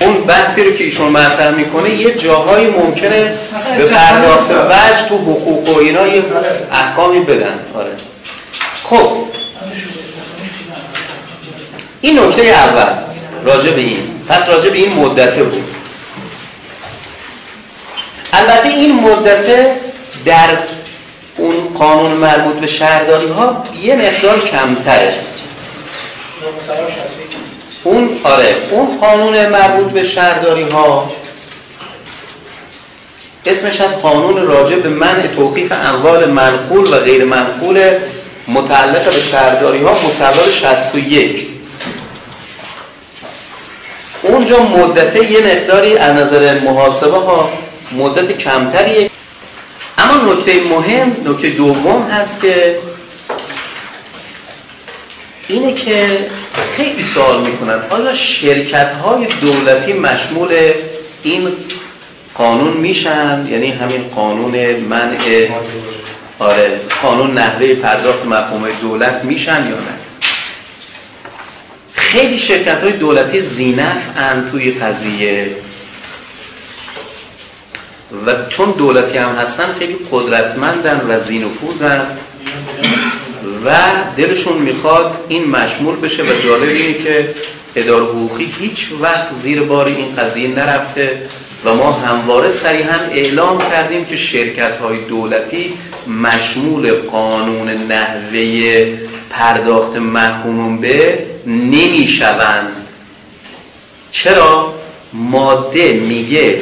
اون بحثی رو که ایشون مطرح می‌کنه یه جاهایی ممکنه به پرداخت وجه تو حقوق و اینا یه احکامی بدن. آره. خب. این نکته اول راجع به این. پس راجع به این مدته بود. البته این مدته در اون قانون مربوط به شهرداری ها یه مقدار کمتره. اون آره. اون قانون مربوط به شهرداری ها اسمش از قانون راجع به منع توقیف اموال منقول و غیر منقول متعلق به شهرداری ها مصور 61 اونجا مدته یه مقداری از نظر محاسبه ها مدت کمتریه. اما نکته مهم نکته دوم هست که اینه که خیلی سوال می‌کنن آیا شرکت های دولتی مشمول این قانون میشن؟ یعنی همین قانون منع آره قانون نحوه پرداخت مفهوم دولت میشن یا نه؟ خیلی شرکت های دولتی زینف ان توی قضیه. و چون دولتی هم هستن خیلی قدرتمندن و زینفوزن و دلشون می‌خواد این مشمول بشه و جالب اینه که اداره حقوقی هیچ وقت زیر بار این قضیه نرفته و ما همواره صریحا اعلام کردیم که شرکت های دولتی مشمول قانون نحوه پرداخت محکوم به نمی‌شوند چرا؟ ماده میگه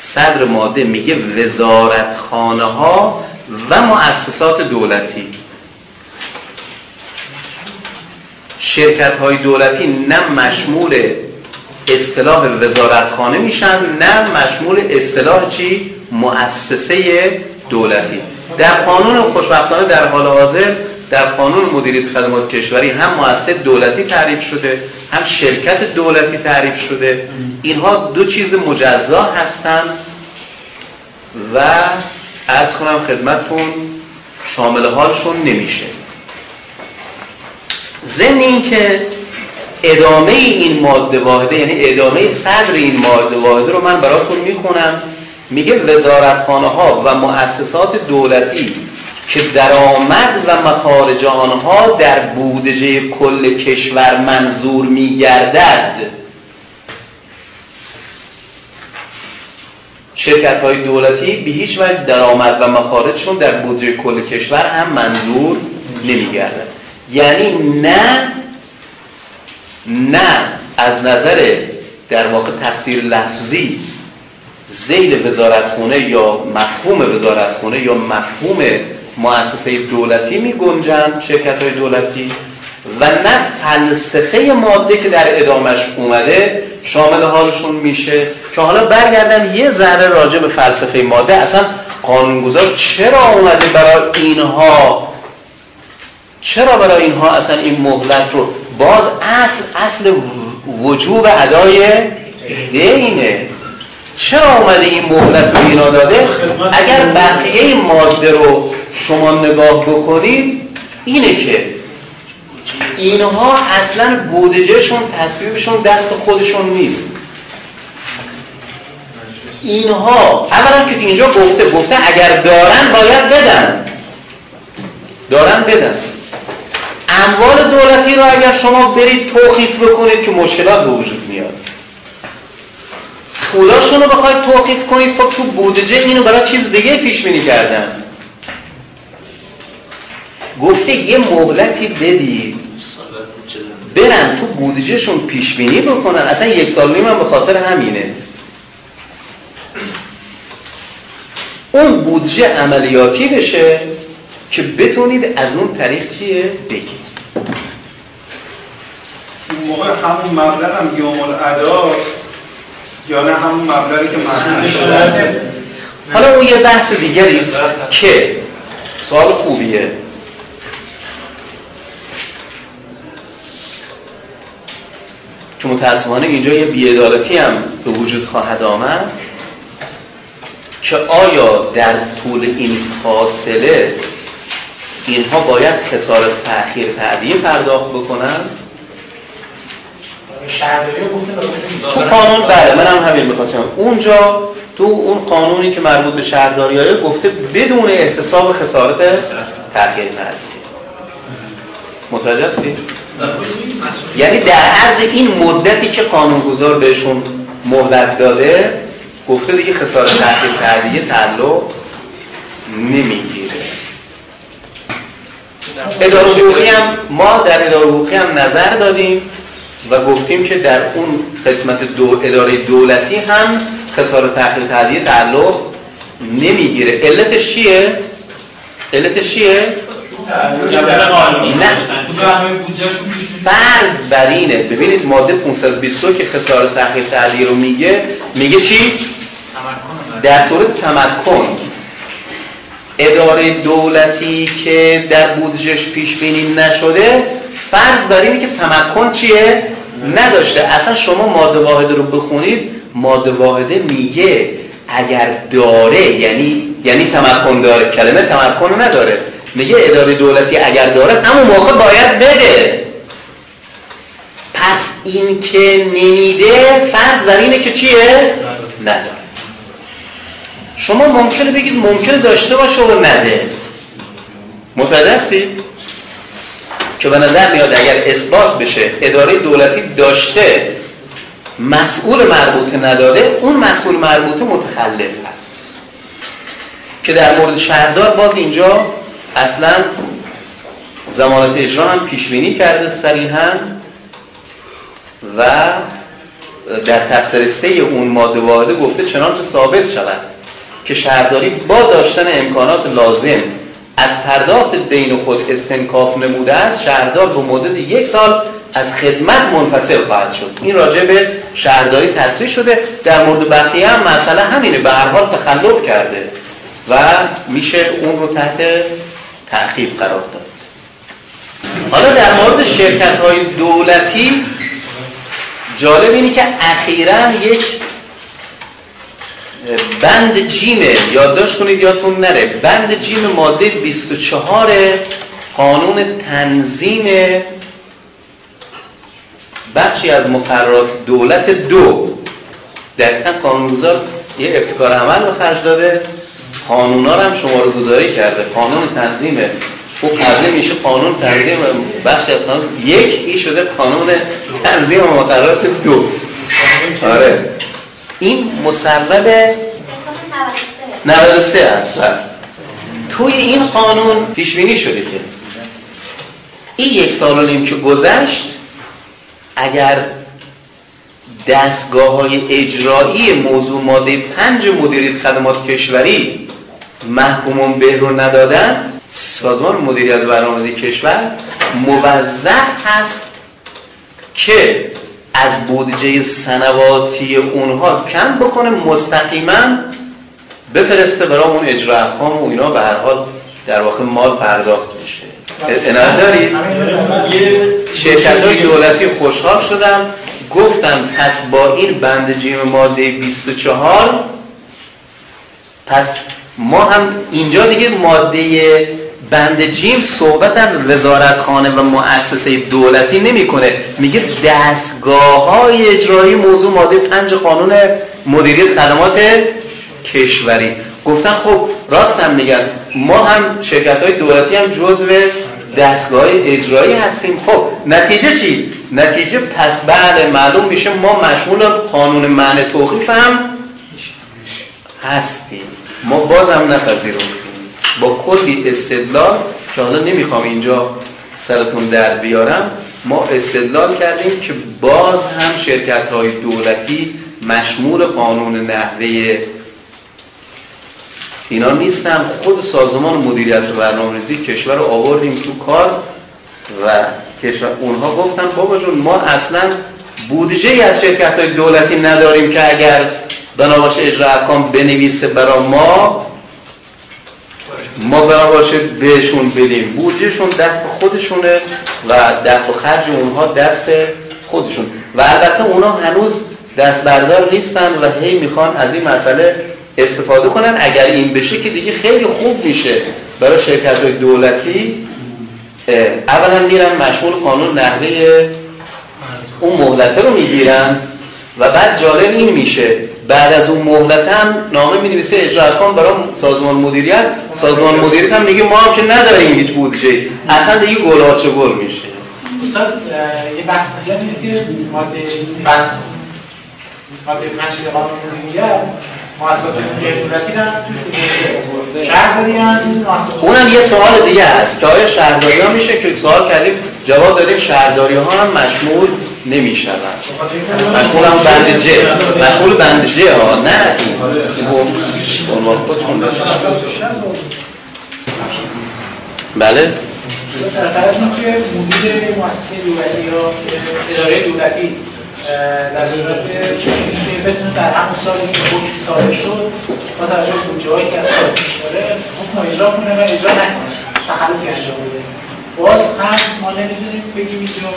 صدر ماده میگه وزارتخانه ها و مؤسسات دولتی شرکت های دولتی نه مشمول اصطلاح وزارتخانه میشن نه مشمول اصطلاح چی؟ مؤسسه دولتی. در قانون خوشبختانه در حال حاضر در قانون مدیریت خدمات کشوری هم مؤسسه دولتی تعریف شده هم شرکت دولتی تعریف شده. اینها دو چیز مجزا هستند و از کنم خدمتون شامل حالشون نمیشه. ضمن اینکه ادامه این ماده واحده یعنی ادامه صدر این ماده واحده رو من براتون می‌خونم. میگه وزارتخانه ها و مؤسسات دولتی که درآمد و مخارج آنها در بودجه کل کشور منظور میگردد. شرکت های دولتی به هیچ وجه درآمد و مخارجشون در بودجه کل کشور هم منظور نمیگردد. یعنی نه نه از نظر در واقع تفسیر لفظی زیل وزارتخونه یا مفهوم وزارتخونه یا مفهوم مؤسسه دولتی می گنجن شرکت های دولتی و نه فلسفه ماده که در ادامش اومده شامل حالشون میشه. که حالا برگردم یه ذره راجع به فلسفه ماده. اصلا قانونگذار چرا اومده برای اینها چرا برای اینها اصلا این مهلت رو باز اصل اصل وجوب ادای دینه؟ چرا اومده این مهلت رو اینا داده؟ اگر بقیه این ماده رو شما نگاه بکنید اینه که اینها اصلا بودجهشون تصویبشون دست خودشون نیست. اینها اولا که اینجا گفته گفته اگر دارن باید بدن. دارن بدن. اموال دولتی رو اگر شما برید توقیف بکنید که مشکلات به وجود میاد. پولاشون رو بخواید توقیف کنید خب تو بودجه اینو برای چیز دیگه پیش بینی کردن. گفته یه مهلتی بدید. برن تو بودجهشون پیش بینی بکنن. اصلا یک سال نیم هم به خاطر همینه. اون بودجه عملیاتی بشه که بتونید از اون طریق چیه؟ بگید موقع همون مبلغ هم یوم الاداست یا نه همون مبلغی که مردم شده حالا اون یه بحث دیگری است که سوال خوبیه. چون متاسفانه اینجا یه بیعدالتی هم به وجود خواهد آمد که آیا در طول این فاصله اینها باید خسارت تأخیر تعدیه پرداخت بکنن؟ تو قانون بله من هم همین می‌خواستم. اونجا تو اون قانونی که مربوط به شهرداری گفته بدون احتساب خسارت تأخیر تعدیه متوجه هستی؟ یعنی در عرض این مدتی که قانونگذار بهشون مهلت داده گفته دیگه خسارت تحقیق تعدیه تعلق نمی‌گیره. اداره حقوقی هم ما در اداره حقوقی هم نظر دادیم. و گفتیم که در اون قسمت دو اداره دولتی هم خسارت تحقیق تعدیه تعلق نمی‌گیره علتش چیه؟ علتش چیه؟ نه فرض بر اینه ببینید ماده 522 که خسارت تحقیق تعدیه رو میگه میگه چی؟ در صورت تمکن اداره دولتی که در بودجهش پیش بینی نشده فرض بر اینه که تمکن چیه؟ نداشته اصلا شما ماده واحده رو بخونید ماده واحده میگه اگر داره یعنی یعنی تمکن داره کلمه تمکن نداره میگه اداره دولتی اگر داره همون موقع باید بده پس این که نمیده فرض بر اینه که چیه؟ نداره شما ممکنه بگید ممکنه داشته باشه و نده متوجه؟ که به نظر میاد اگر اثبات بشه اداره دولتی داشته مسئول مربوطه نداده اون مسئول مربوطه متخلف هست. که در مورد شهردار باز اینجا اصلا زمانت اجرا هم پیش بینی کرده صریحا و در تفسیرسته اون ماده واحده گفته چنانچه ثابت شود که شهرداری با داشتن امکانات لازم از پرداخت دین خود استنکاف نموده است شهردار به مدت یک سال از خدمت منفصل خواهد شد. این راجع به شهرداری تصریح شده. در مورد بقیه هم مسئله همینه. به هر حال تخلف کرده و میشه اون رو تحت تعقیب قرار داد. حالا در مورد شرکت های دولتی جالب اینه که اخیرا یک بند جیمه یادداشت کنید یادتون نره. بند جیم ماده 24 قانون تنظیم بخشی از مقررات دولت دو. دقیقا قانونگذار یه ابتکار عمل رو خرج داده. قانونا هم شماره گذاری کرده. قانون تنظیم. او قبلی میشه قانون تنظیم. بخش از قانون یک ای شده قانون تنظیم مقررات دو. آره. این مسبب 93 است بله. توی این قانون پیش بینی شده که این یک سال و نیم که گذشت اگر دستگاه های اجرایی موضوع ماده پنج مدیریت خدمات کشوری محکومون به رو ندادن سازمان مدیریت برنامه‌ریزی کشور موظف هست که از بودجه سنواتی اونها کم بکنه مستقیما بفرسته برای اون اجرا احکام و اینا به هر حال در واقع مال پرداخت میشه. عنایت دارید شرکت های دولتی خوشحال شدم گفتم پس با این بند جیم ماده 24 پس ما هم اینجا دیگه ماده بند جیم صحبت از وزارتخانه و مؤسسه دولتی نمی‌کنه. میگه دستگاه های اجرایی موضوع ماده پنج قانون مدیریت خدمات کشوری. گفتن خب راست هم میگن. ما هم شرکت های دولتی هم جزو دستگاه اجرایی هستیم. خب نتیجه چی؟ نتیجه پس بعد معلوم میشه ما مشمول قانون معنی توقیف هم هستیم. ما باز هم نپذیرفتیم با کلی استدلال که حالا نمی‌خوام اینجا سرتون در بیارم ما استدلال کردیم که باز هم شرکت های دولتی مشمول قانون نحوه اینا نیستن. خود سازمان مدیریت برنامه‌ریزی کشور رو آوردیم تو کار و کشور اونها گفتن بابا جون ما اصلا بودجه از شرکت های دولتی نداریم که اگر بناباش اجرا احکام بنویسه برا ما ما بناباشه بهشون بدیم. بودجهشون دست خودشونه و دخل خرج اونها دست خودشون. و البته اونها هنوز دست بردار نیستن و هی می‌خوان از این مسئله استفاده کنن. اگر این بشه که دیگه خیلی خوب میشه برای شرکت دولتی. اولا میرن مشمول قانون نحوه اون مهلته رو می‌گیرن و بعد جالب این میشه بعد از اون مهلت هم نامه می نویسه اجرا کن برای سازمان مدیریت. سازمان مدیریت هم میگه ما هم که نداریم هیچ بودجه اصلا دیگه گل گل میشه. استاد یه بحث دیگه که ماده بند ماده پنج قانون مدیریت اونم یه سوال دیگه هست که آیا شهرداری ها میشه؟ که سوال کردیم جواب دادیم شهرداری ها هم مشمول نمیشن مشمول هم بند جه مشمول بند جه ها نه این. عنوان خودشون بله. در فرض که مدیر مؤسسه دولتی یا اداره دولتی در صورت که بتونه در همون سالی که حکم صادر شد با توجه به بودجه هایی که از پیش داره حکم اجرا کنه و اجرا نکنه تخلفی انجام بده باز هم ما نمی‌دونیم بگیم اینجا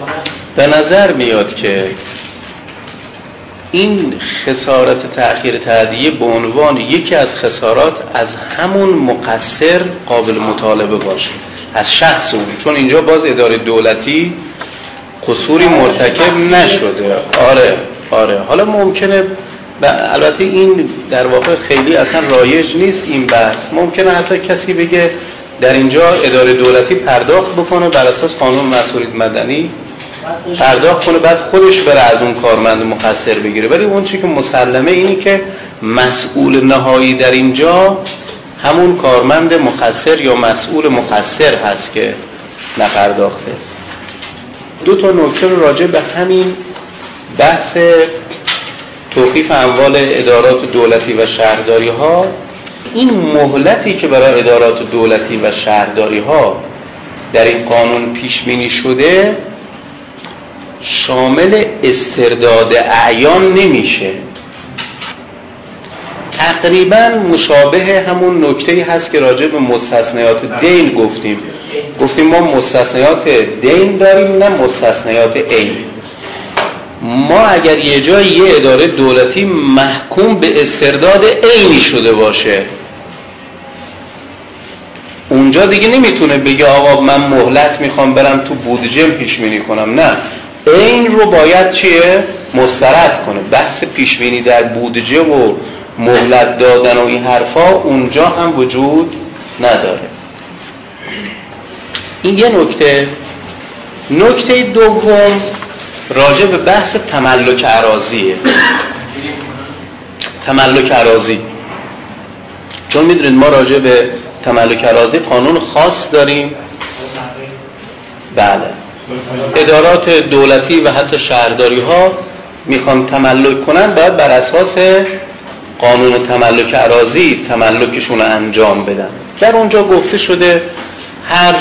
کنن به نظر میاد که این خسارت تأخیر تعدیه به عنوان یکی از خسارات از همون مقصر قابل مطالبه باشه. از شخص اون. چون اینجا باز اداره دولتی قصوری مرتکب نشده. آره آره. حالا ممکنه البته این در واقع خیلی اصلا رایج نیست این بحث. ممکنه حتی کسی بگه در اینجا اداره دولتی پرداخت بکنه بر اساس قانون مسئولیت مدنی پرداخت کنه بعد خودش بره از اون کارمند مقصر بگیره. ولی اون چی که مسلمه اینی که مسئول نهایی در اینجا همون کارمند مقصر یا مسئول مقصر هست که نپرداخته. دو تا نکته راجع به همین بحث توقیف اموال ادارات دولتی و شهرداری ها این مهلتی که برای ادارات دولتی و شهرداری ها در این قانون پیش بینی شده شامل استرداد اعیان نمیشه. تقریبا مشابه همون نکته هست که راجع به مستثنیات دین گفتیم. گفتیم ما مستثنیات دین داریم نه مستثنیات عین. ما اگر یه جای یه اداره دولتی محکوم به استرداد عینی شده باشه اونجا دیگه نمی‌تونه بگه آقا من مهلت می‌خوام برم تو بودجه پیش بینی کنم نه. این رو باید چیه؟ مسترد کنه. بحث پیش بینی در بودجه و مهلت دادن و این حرفا اونجا هم وجود نداره. این یه نکته. نکته دوم راجع به بحث تملک عراضیه تملک عراضی چون می‌دونید ما راجع به تملک عراضی قانون خاص داریم. بله. ادارات دولتی و حتی شهرداری ها می‌خوان تملک کنن باید بر اساس قانون تملک عراضی تملکشون رو انجام بدن. در اونجا گفته شده هر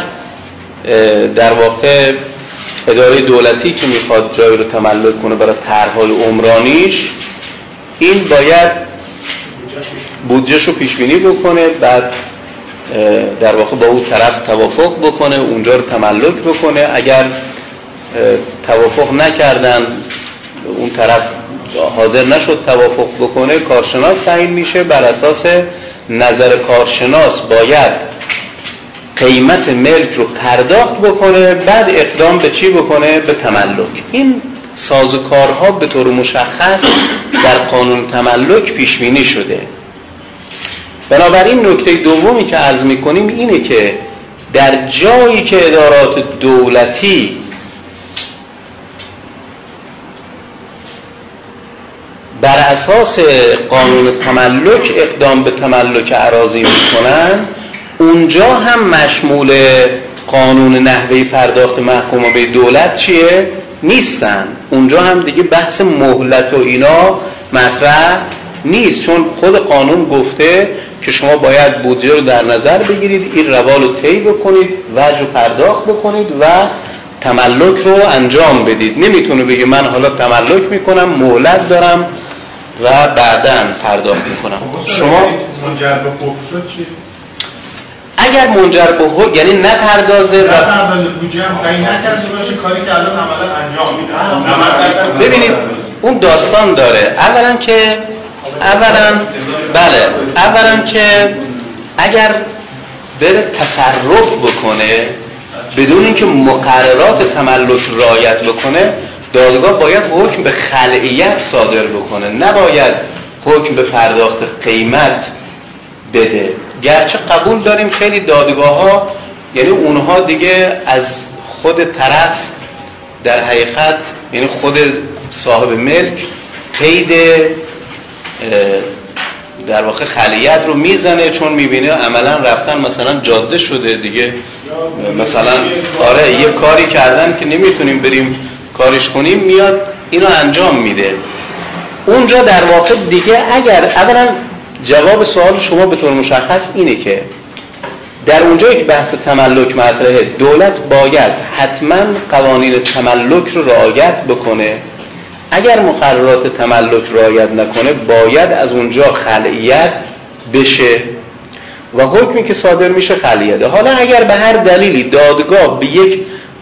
در واقع اداره دولتی که می‌خواد جایی رو تملک کنه برای طرحهای عمرانیش این باید بودجهش رو پیش بینی بکنه بعد در واقع با اون طرف توافق بکنه اونجا رو تملک بکنه. اگر توافق نکردن اون طرف حاضر نشد توافق بکنه کارشناس تعیین میشه. بر اساس نظر کارشناس باید قیمت ملک رو پرداخت بکنه بعد اقدام به چی بکنه؟ به تملک. این سازوکارها به طور مشخص در قانون تملک پیش بینی شده. بنابراین نکته دومی که عرض می‌کنیم اینه که در جایی که ادارات دولتی بر اساس قانون تملک اقدام به تملک عراضی می‌کنن اونجا هم مشمول قانون نحوه پرداخت محکوم به دولت چیه؟ نیستن اونجا هم دیگه بحث مهلت و اینا مطرح نیست چون خود قانون گفته که شما باید بودجه رو در نظر بگیرید این روال رو طی بکنید وجه پرداخت بکنید و تملک رو انجام بدید نمی‌تونه بگه من حالا تملک می‌کنم مهلت دارم و بعدا پرداخت می‌کنم شما به شد چی؟ اگر منجر به حکم یعنی نپردازه و نپردازه بودجه هم تعیین نکرده باشه کاری که الان عملا انجام میده ببینید اون داستان داره اولا که اولا بله اولا که اگر بره تصرف بکنه بدون اینکه مقررات تملک رایت بکنه دادگاه باید حکم به خلعیت صادر بکنه نباید حکم به پرداخت قیمت بده گرچه قبول داریم خیلی دادگاه ها یعنی اونها دیگه از خود طرف در حقیقت یعنی خود صاحب ملک قید در واقع خلیت رو می‌زنه چون می‌بینه عملا رفتن مثلا جاده شده دیگه. مثلا آره یه کاری کردن که نمی‌تونیم بریم کارش کنیم میاد اینو انجام میده. اونجا در واقع دیگه اگر اولا جواب سوال شما به طور مشخص اینه که در اونجایی که بحث تملک مطرحه دولت باید حتما قوانین تملک رو رعایت بکنه اگر مقررات تملک رعایت نکنه باید از اونجا خلعیت بشه و حکمی که صادر میشه خلیده حالا اگر به هر دلیلی دادگاه به یک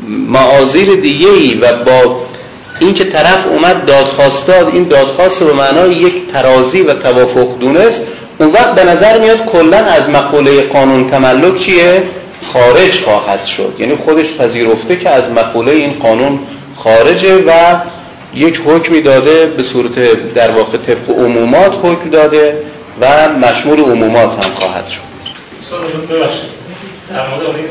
معاذیر دیگه و با اینکه طرف اومد دادخواست داد این دادخواست به معنای یک ترازی و توافق دونست اون وقت به نظر میاد کلا از مقوله قانون تملک چیه؟ خارج خواهد شد. یعنی خودش پذیرفته که از مقوله این قانون خارجه و یک حکمی داده به صورت در واقع طبق عمومات حکم داده و مشمول عمومات هم خواهد شد. در مورد این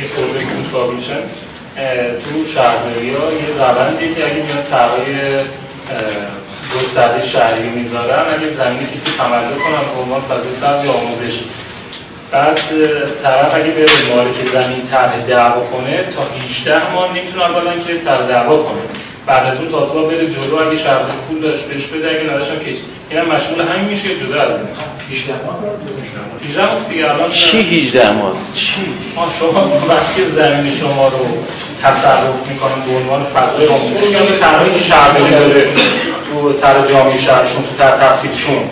یه پروژه که میشن تو شهرداری ها یه روندی که اگه میاد طرحهای گسترده شهری می‌ذارن اگه زمین کسی تملک کنن به عنوان فضای سبز یا آموزش. بعد طرف اگه به مالک زمین طرح دعوا کنه تا 18 ماه نمی‌تونه اولا که طرح دعوا کنه. بعد از اون تا بره جلو اگه شرط پول داشت بهش بده اگه نداشت هم که این هم مشمول همین میشه جدا از این؟ 18 ماه. 18 ماه. دیگه الان چی 18 ماه؟ چی؟ ما شما وقتی زمین شما رو تصرف می‌کنن به عنوان فضای آموزش یا طرحی که شهرداری داره تو تر جامعه شهرشون تو تر تحصیلشون.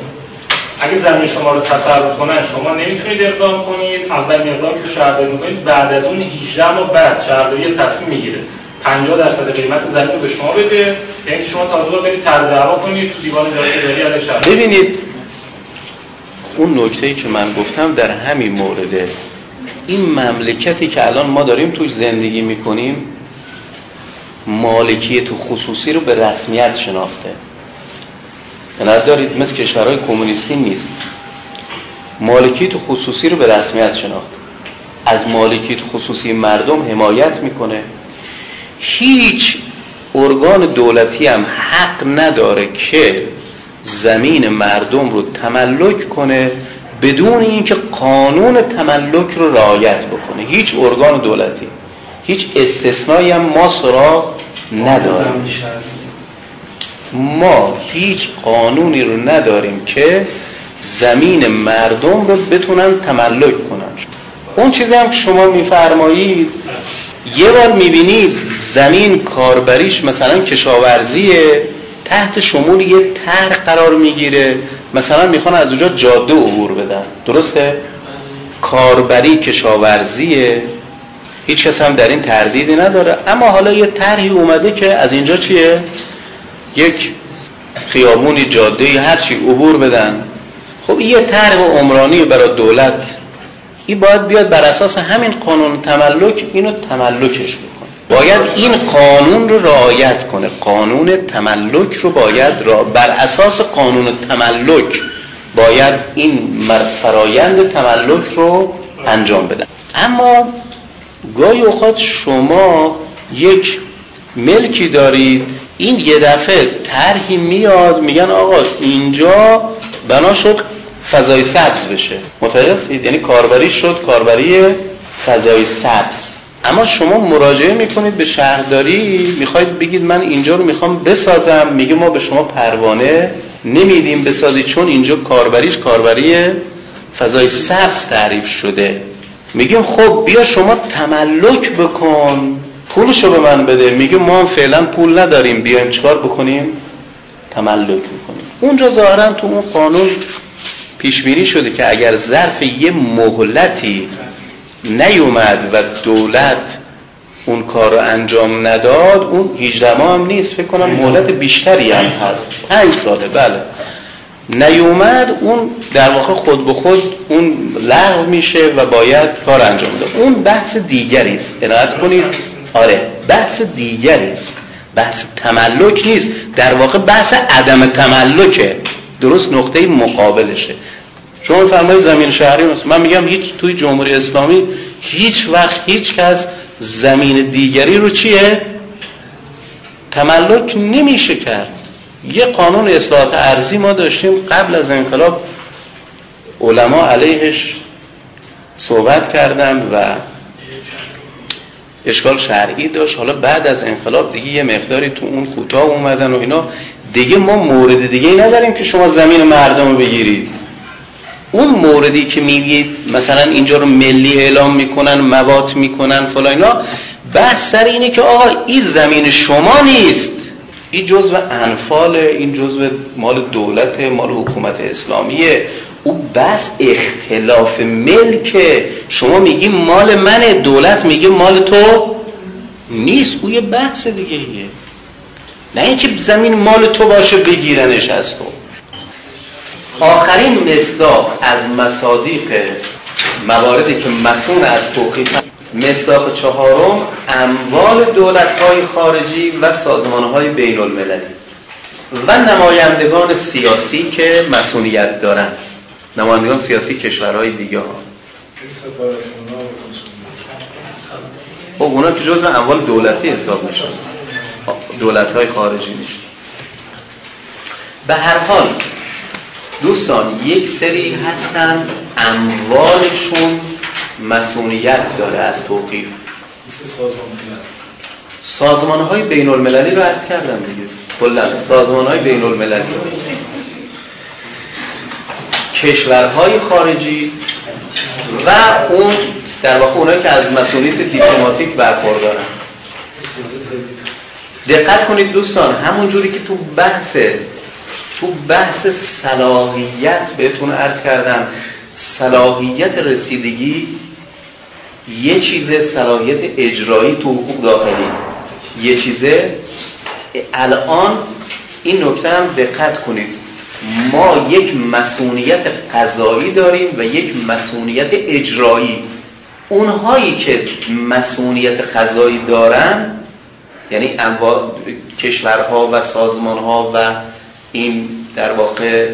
اگه زمین شما رو تصرف کنن شما نمی‌تونید اقدام کنید. اول اقدام که شهرداری می‌کنید بعد از اون 18 ماه بعد شهرداری تصمیم می‌گیره. 50 درصد قیمت زمین به شما بده. یعنی شما تازه برید تر دعوا کنید تو دیوان اداری علیه شهر. ببینید اون نکته ای که من گفتم در همین مورده. این مملکتی که الان ما داریم توش زندگی می‌کنیم مالکیت خصوصی رو به رسمیت شناخته. یعنی دارید مثل کشورهای کمونیستی نیست. مالکیت خصوصی رو به رسمیت شناخت از مالکیت خصوصی مردم حمایت می‌کنه. هیچ ارگان دولتی هم حق نداره که زمین مردم رو تملک کنه بدون اینکه قانون تملک رو رعایت بکنه. هیچ ارگان دولتی هیچ استثنایی هم ما سراغ نداریم ما هیچ قانونی رو نداریم که زمین مردم رو بتونن تملک کنن. اون چیزی هم که شما میفرمایید یه بار می‌بینید زمین کاربریش مثلا کشاورزیه تحت شمول یه طرح قرار می‌گیره. مثلا می‌خوان از اونجا جاده عبور بدن. درسته؟ کاربری کشاورزیه. هیچ کس هم در این تردیدی نداره. اما حالا یه طرحی اومده که از اینجا چیه؟ یک خیابونی جاده هر چی عبور بدن. خب یه طرح عمرانی برای دولت. این باید بیاد بر اساس همین قانون تملک اینو تملکش بکنه. باید این قانون رو رعایت کنه. قانون تملک رو باید را بر اساس قانون تملک باید این فرایند تملک رو انجام بدن. اما گاهی اوقات شما یک ملکی دارید این یه دفعه طرحی میاد میگن آقا اینجا بنا شد فضای سبز بشه. متوجه یعنی کاربری شد کاربری فضای سبز. اما شما مراجعه می‌کنید به شهرداری می‌خواید بگید من اینجا رو می‌خوام بسازم. میگه ما به شما پروانه نمیدیم بسازی چون اینجا کاربریش کاربری فضای سبز تعریف شده. میگیم خب بیا شما تملک بکن. پولشو به من بده. میگه ما فعلا پول نداریم. بیایم چکار بکنیم؟ تملک بکنیم. اونجا ظاهرا تو اون قانون پیش بینی شده که اگر ظرف یه مهلتی نیومد و دولت اون کار رو انجام نداد اون 18 ماه هم نیست. فکر کنم مهلت بیشتری هم هست. 5 ساله بله. نیومد اون در واقع خود به خود اون لغو میشه و باید کار انجام داد اون بحث دیگری است. عنایت کنید. آره بحث دیگری است. بحث تملک نیست. در واقع بحث عدم تملکه. درست نقطه مقابلشه. شما فرمای زمین شهری مثل من میگم هیچ توی جمهوری اسلامی هیچ وقت هیچ کس زمین دیگری رو چیه؟ تملک نمیشه کرد. یه قانون اصلاحات ارزی ما داشتیم قبل از انقلاب. علما علیهش صحبت کردن و اشکال شرعی داشت. حالا بعد از انقلاب دیگه یه مقداری تو اون کوتاه اومدن و اینا. دیگه ما مورد دیگه نداریم که شما زمین مردم رو بگیرید. اون موردی که میگید مثلا اینجا رو ملی اعلام می‌کنن موات می‌کنن فلا اینا بحث سر اینه که آقا این زمین شما نیست. این جزء انفال این جزء مال دولت مال حکومت اسلامیه. او بس اختلاف ملکه. شما میگی مال منه دولت میگه مال تو نیست. او یه بحث دیگه ایه. نه اینکه زمین مال تو باشه بگیرنش از تو. آخرین مصداق از مصادیق مواردی که مسون از توقیف مصداق چهارم اموال دولت های خارجی و سازمان های بین المللی و نمایندگان سیاسی که مسئولیت دارن. نمایندگان سیاسی کشورهای دیگه ها. خب اونا که جزء اموال دولتی حساب میشن. دولت های خارجی میشن به هر حال دوستان یک سری هستن اموالشون مسئولیت داره از توقیف. سازمان های بین المللی رو عرض کردم دیگه. کلا سازمان های بین المللی کشورهای خارجی و اون در واقع اونایی که از مسئولیت دیپلماتیک برخوردارن. دقت کنید دوستان همون جوری که تو بحث تو بحث صلاحیت بهتون عرض کردم. صلاحیت رسیدگی یه چیزه صلاحیت اجرایی تو حقوق داخلی. یه چیزه الان این نکته هم دقت کنید. ما یک مسئولیت قضایی داریم و یک مسئولیت اجرایی. اونهایی که مسئولیت قضایی دارن یعنی انواع کشورها و سازمانها و این در واقع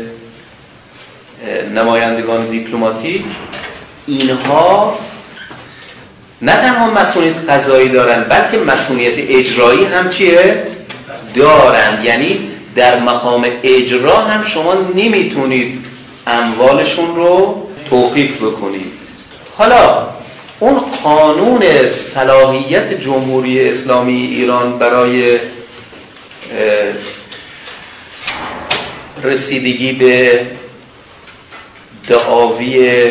نمایندگان دیپلماتیک اینها نه تنها مسئولیت قضایی دارن بلکه مسئولیت اجرایی هم چیه؟ دارن یعنی در مقام اجرا هم شما نمی‌تونید اموالشون رو توقیف بکنید حالا اون قانون صلاحیت جمهوری اسلامی ایران برای رسیدگی به دعاوی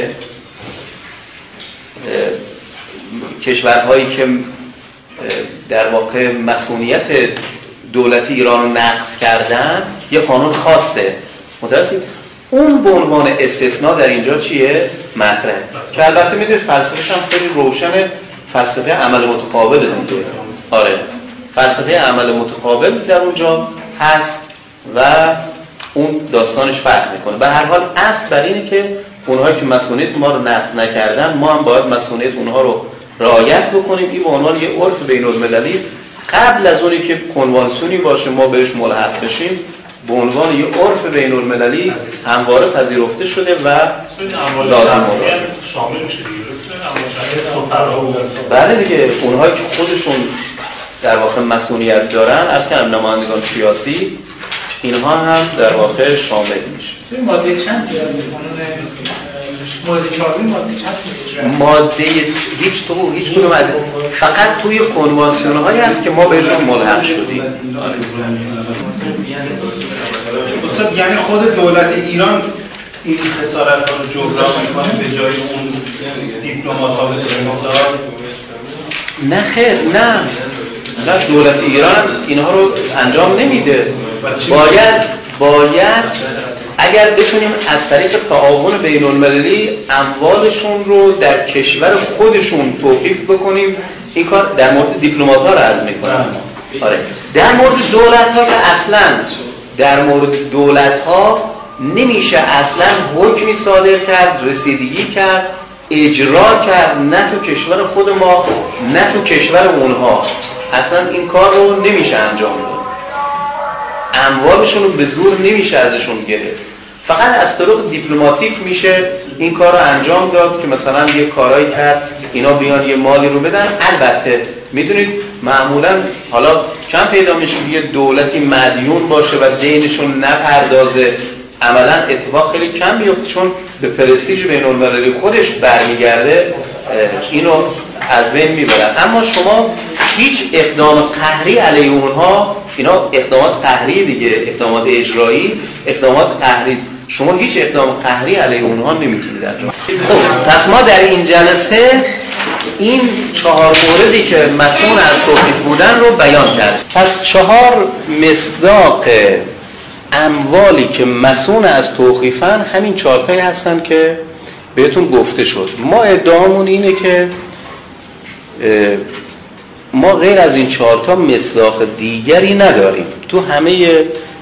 کشورهایی که در واقع مسئولیت دولتی ایران رو نقض کردن یه قانون خاصه. متوسط اون به عنوان استثناء در اینجا چیه؟ مطرح که البته می‌دونید فلسفهش هم خیلی روشن فلسفه عمل متقابل دیگه آره. فلسفه عمل متقابل در اونجا هست و اون داستانش فرق می‌کنه. به هر حال اصل بر اینه که اونهایی که مسئولیت ما رو نقض نکردن ما هم باید مسئولیت اونها رو رعایت بکنیم. این به عنوان یه عرف بین المللی قبل از اونی که کنوانسیونی باشه ما بهش ملحق بشیم به عنوان یه عرف بین المللی همواره پذیرفته شده و لازم شامل میشه بله. دیگه اونهایی که خودشون در واقع مسئولیت دارن از که نمایندگان سیاسی اینها هم در واقع شامل میشه. توی ماده چند ماده چهارمی ماده چند ماده هیچ تو هیچ کنون از فقط توی کنوانسیون هایی هست که ما بهشون ملحق شدیم. استاد یعنی خود دولت ایران این خسارت ها رو جبران می‌کنه به جای اون دیپلمات ها نه خیر نه. نه دولت ایران اینها رو انجام نمیده. باید باید اگر بتونیم از طریق تعاون بین المللی اموالشون رو در کشور خودشون توقیف بکنیم این کار در مورد دیپلمات ها رو عرض می‌کنم. آره. در مورد دولت ها که اصلا در مورد دولت ها نمیشه اصلا حکمی صادر کرد رسیدگی کرد اجرا کرد نه تو کشور خود ما نه تو کشور اونها. اصلا این کار رو نمیشه انجام داد اموالشون رو به زور نمیشه ازشون گرفت. فقط از طرق دیپلماتیک میشه این کار رو انجام داد که مثلا یه کارایی کرد اینا بیان یه مالی رو بدن. البته می‌دونید معمولا حالا کم پیدا میشه یه دولتی مدیون باشه و دینشون نپردازه. عملا اتفاق خیلی کم میفته چون به پرستیژ بین المللی خودش برمیگرده. اینو از بین می‌برن. اما شما هیچ اقدام قهری علیه اونها اینا اقدامات قهری دیگه اقدامات اجرایی اقدامات قهری شما هیچ اقدام قهری علیه اونها نمی‌تونید انجام خب پس ما در این جلسه این چهار موردی که مسئول از توقیف بودن رو بیان کرد پس چهار مصداق اموالی که مسئول از توقیفن همین چهارتایی هستن که بهتون گفته شد. ما ادعامون اینه که ما غیر از این چهارتا مصداق دیگری نداریم. تو همه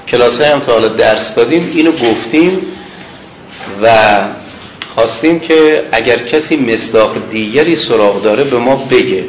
کلاس هم تا حالا درس دادیم اینو گفتیم و خواستیم که اگر کسی مصداق دیگری سراغ داره به ما بگه.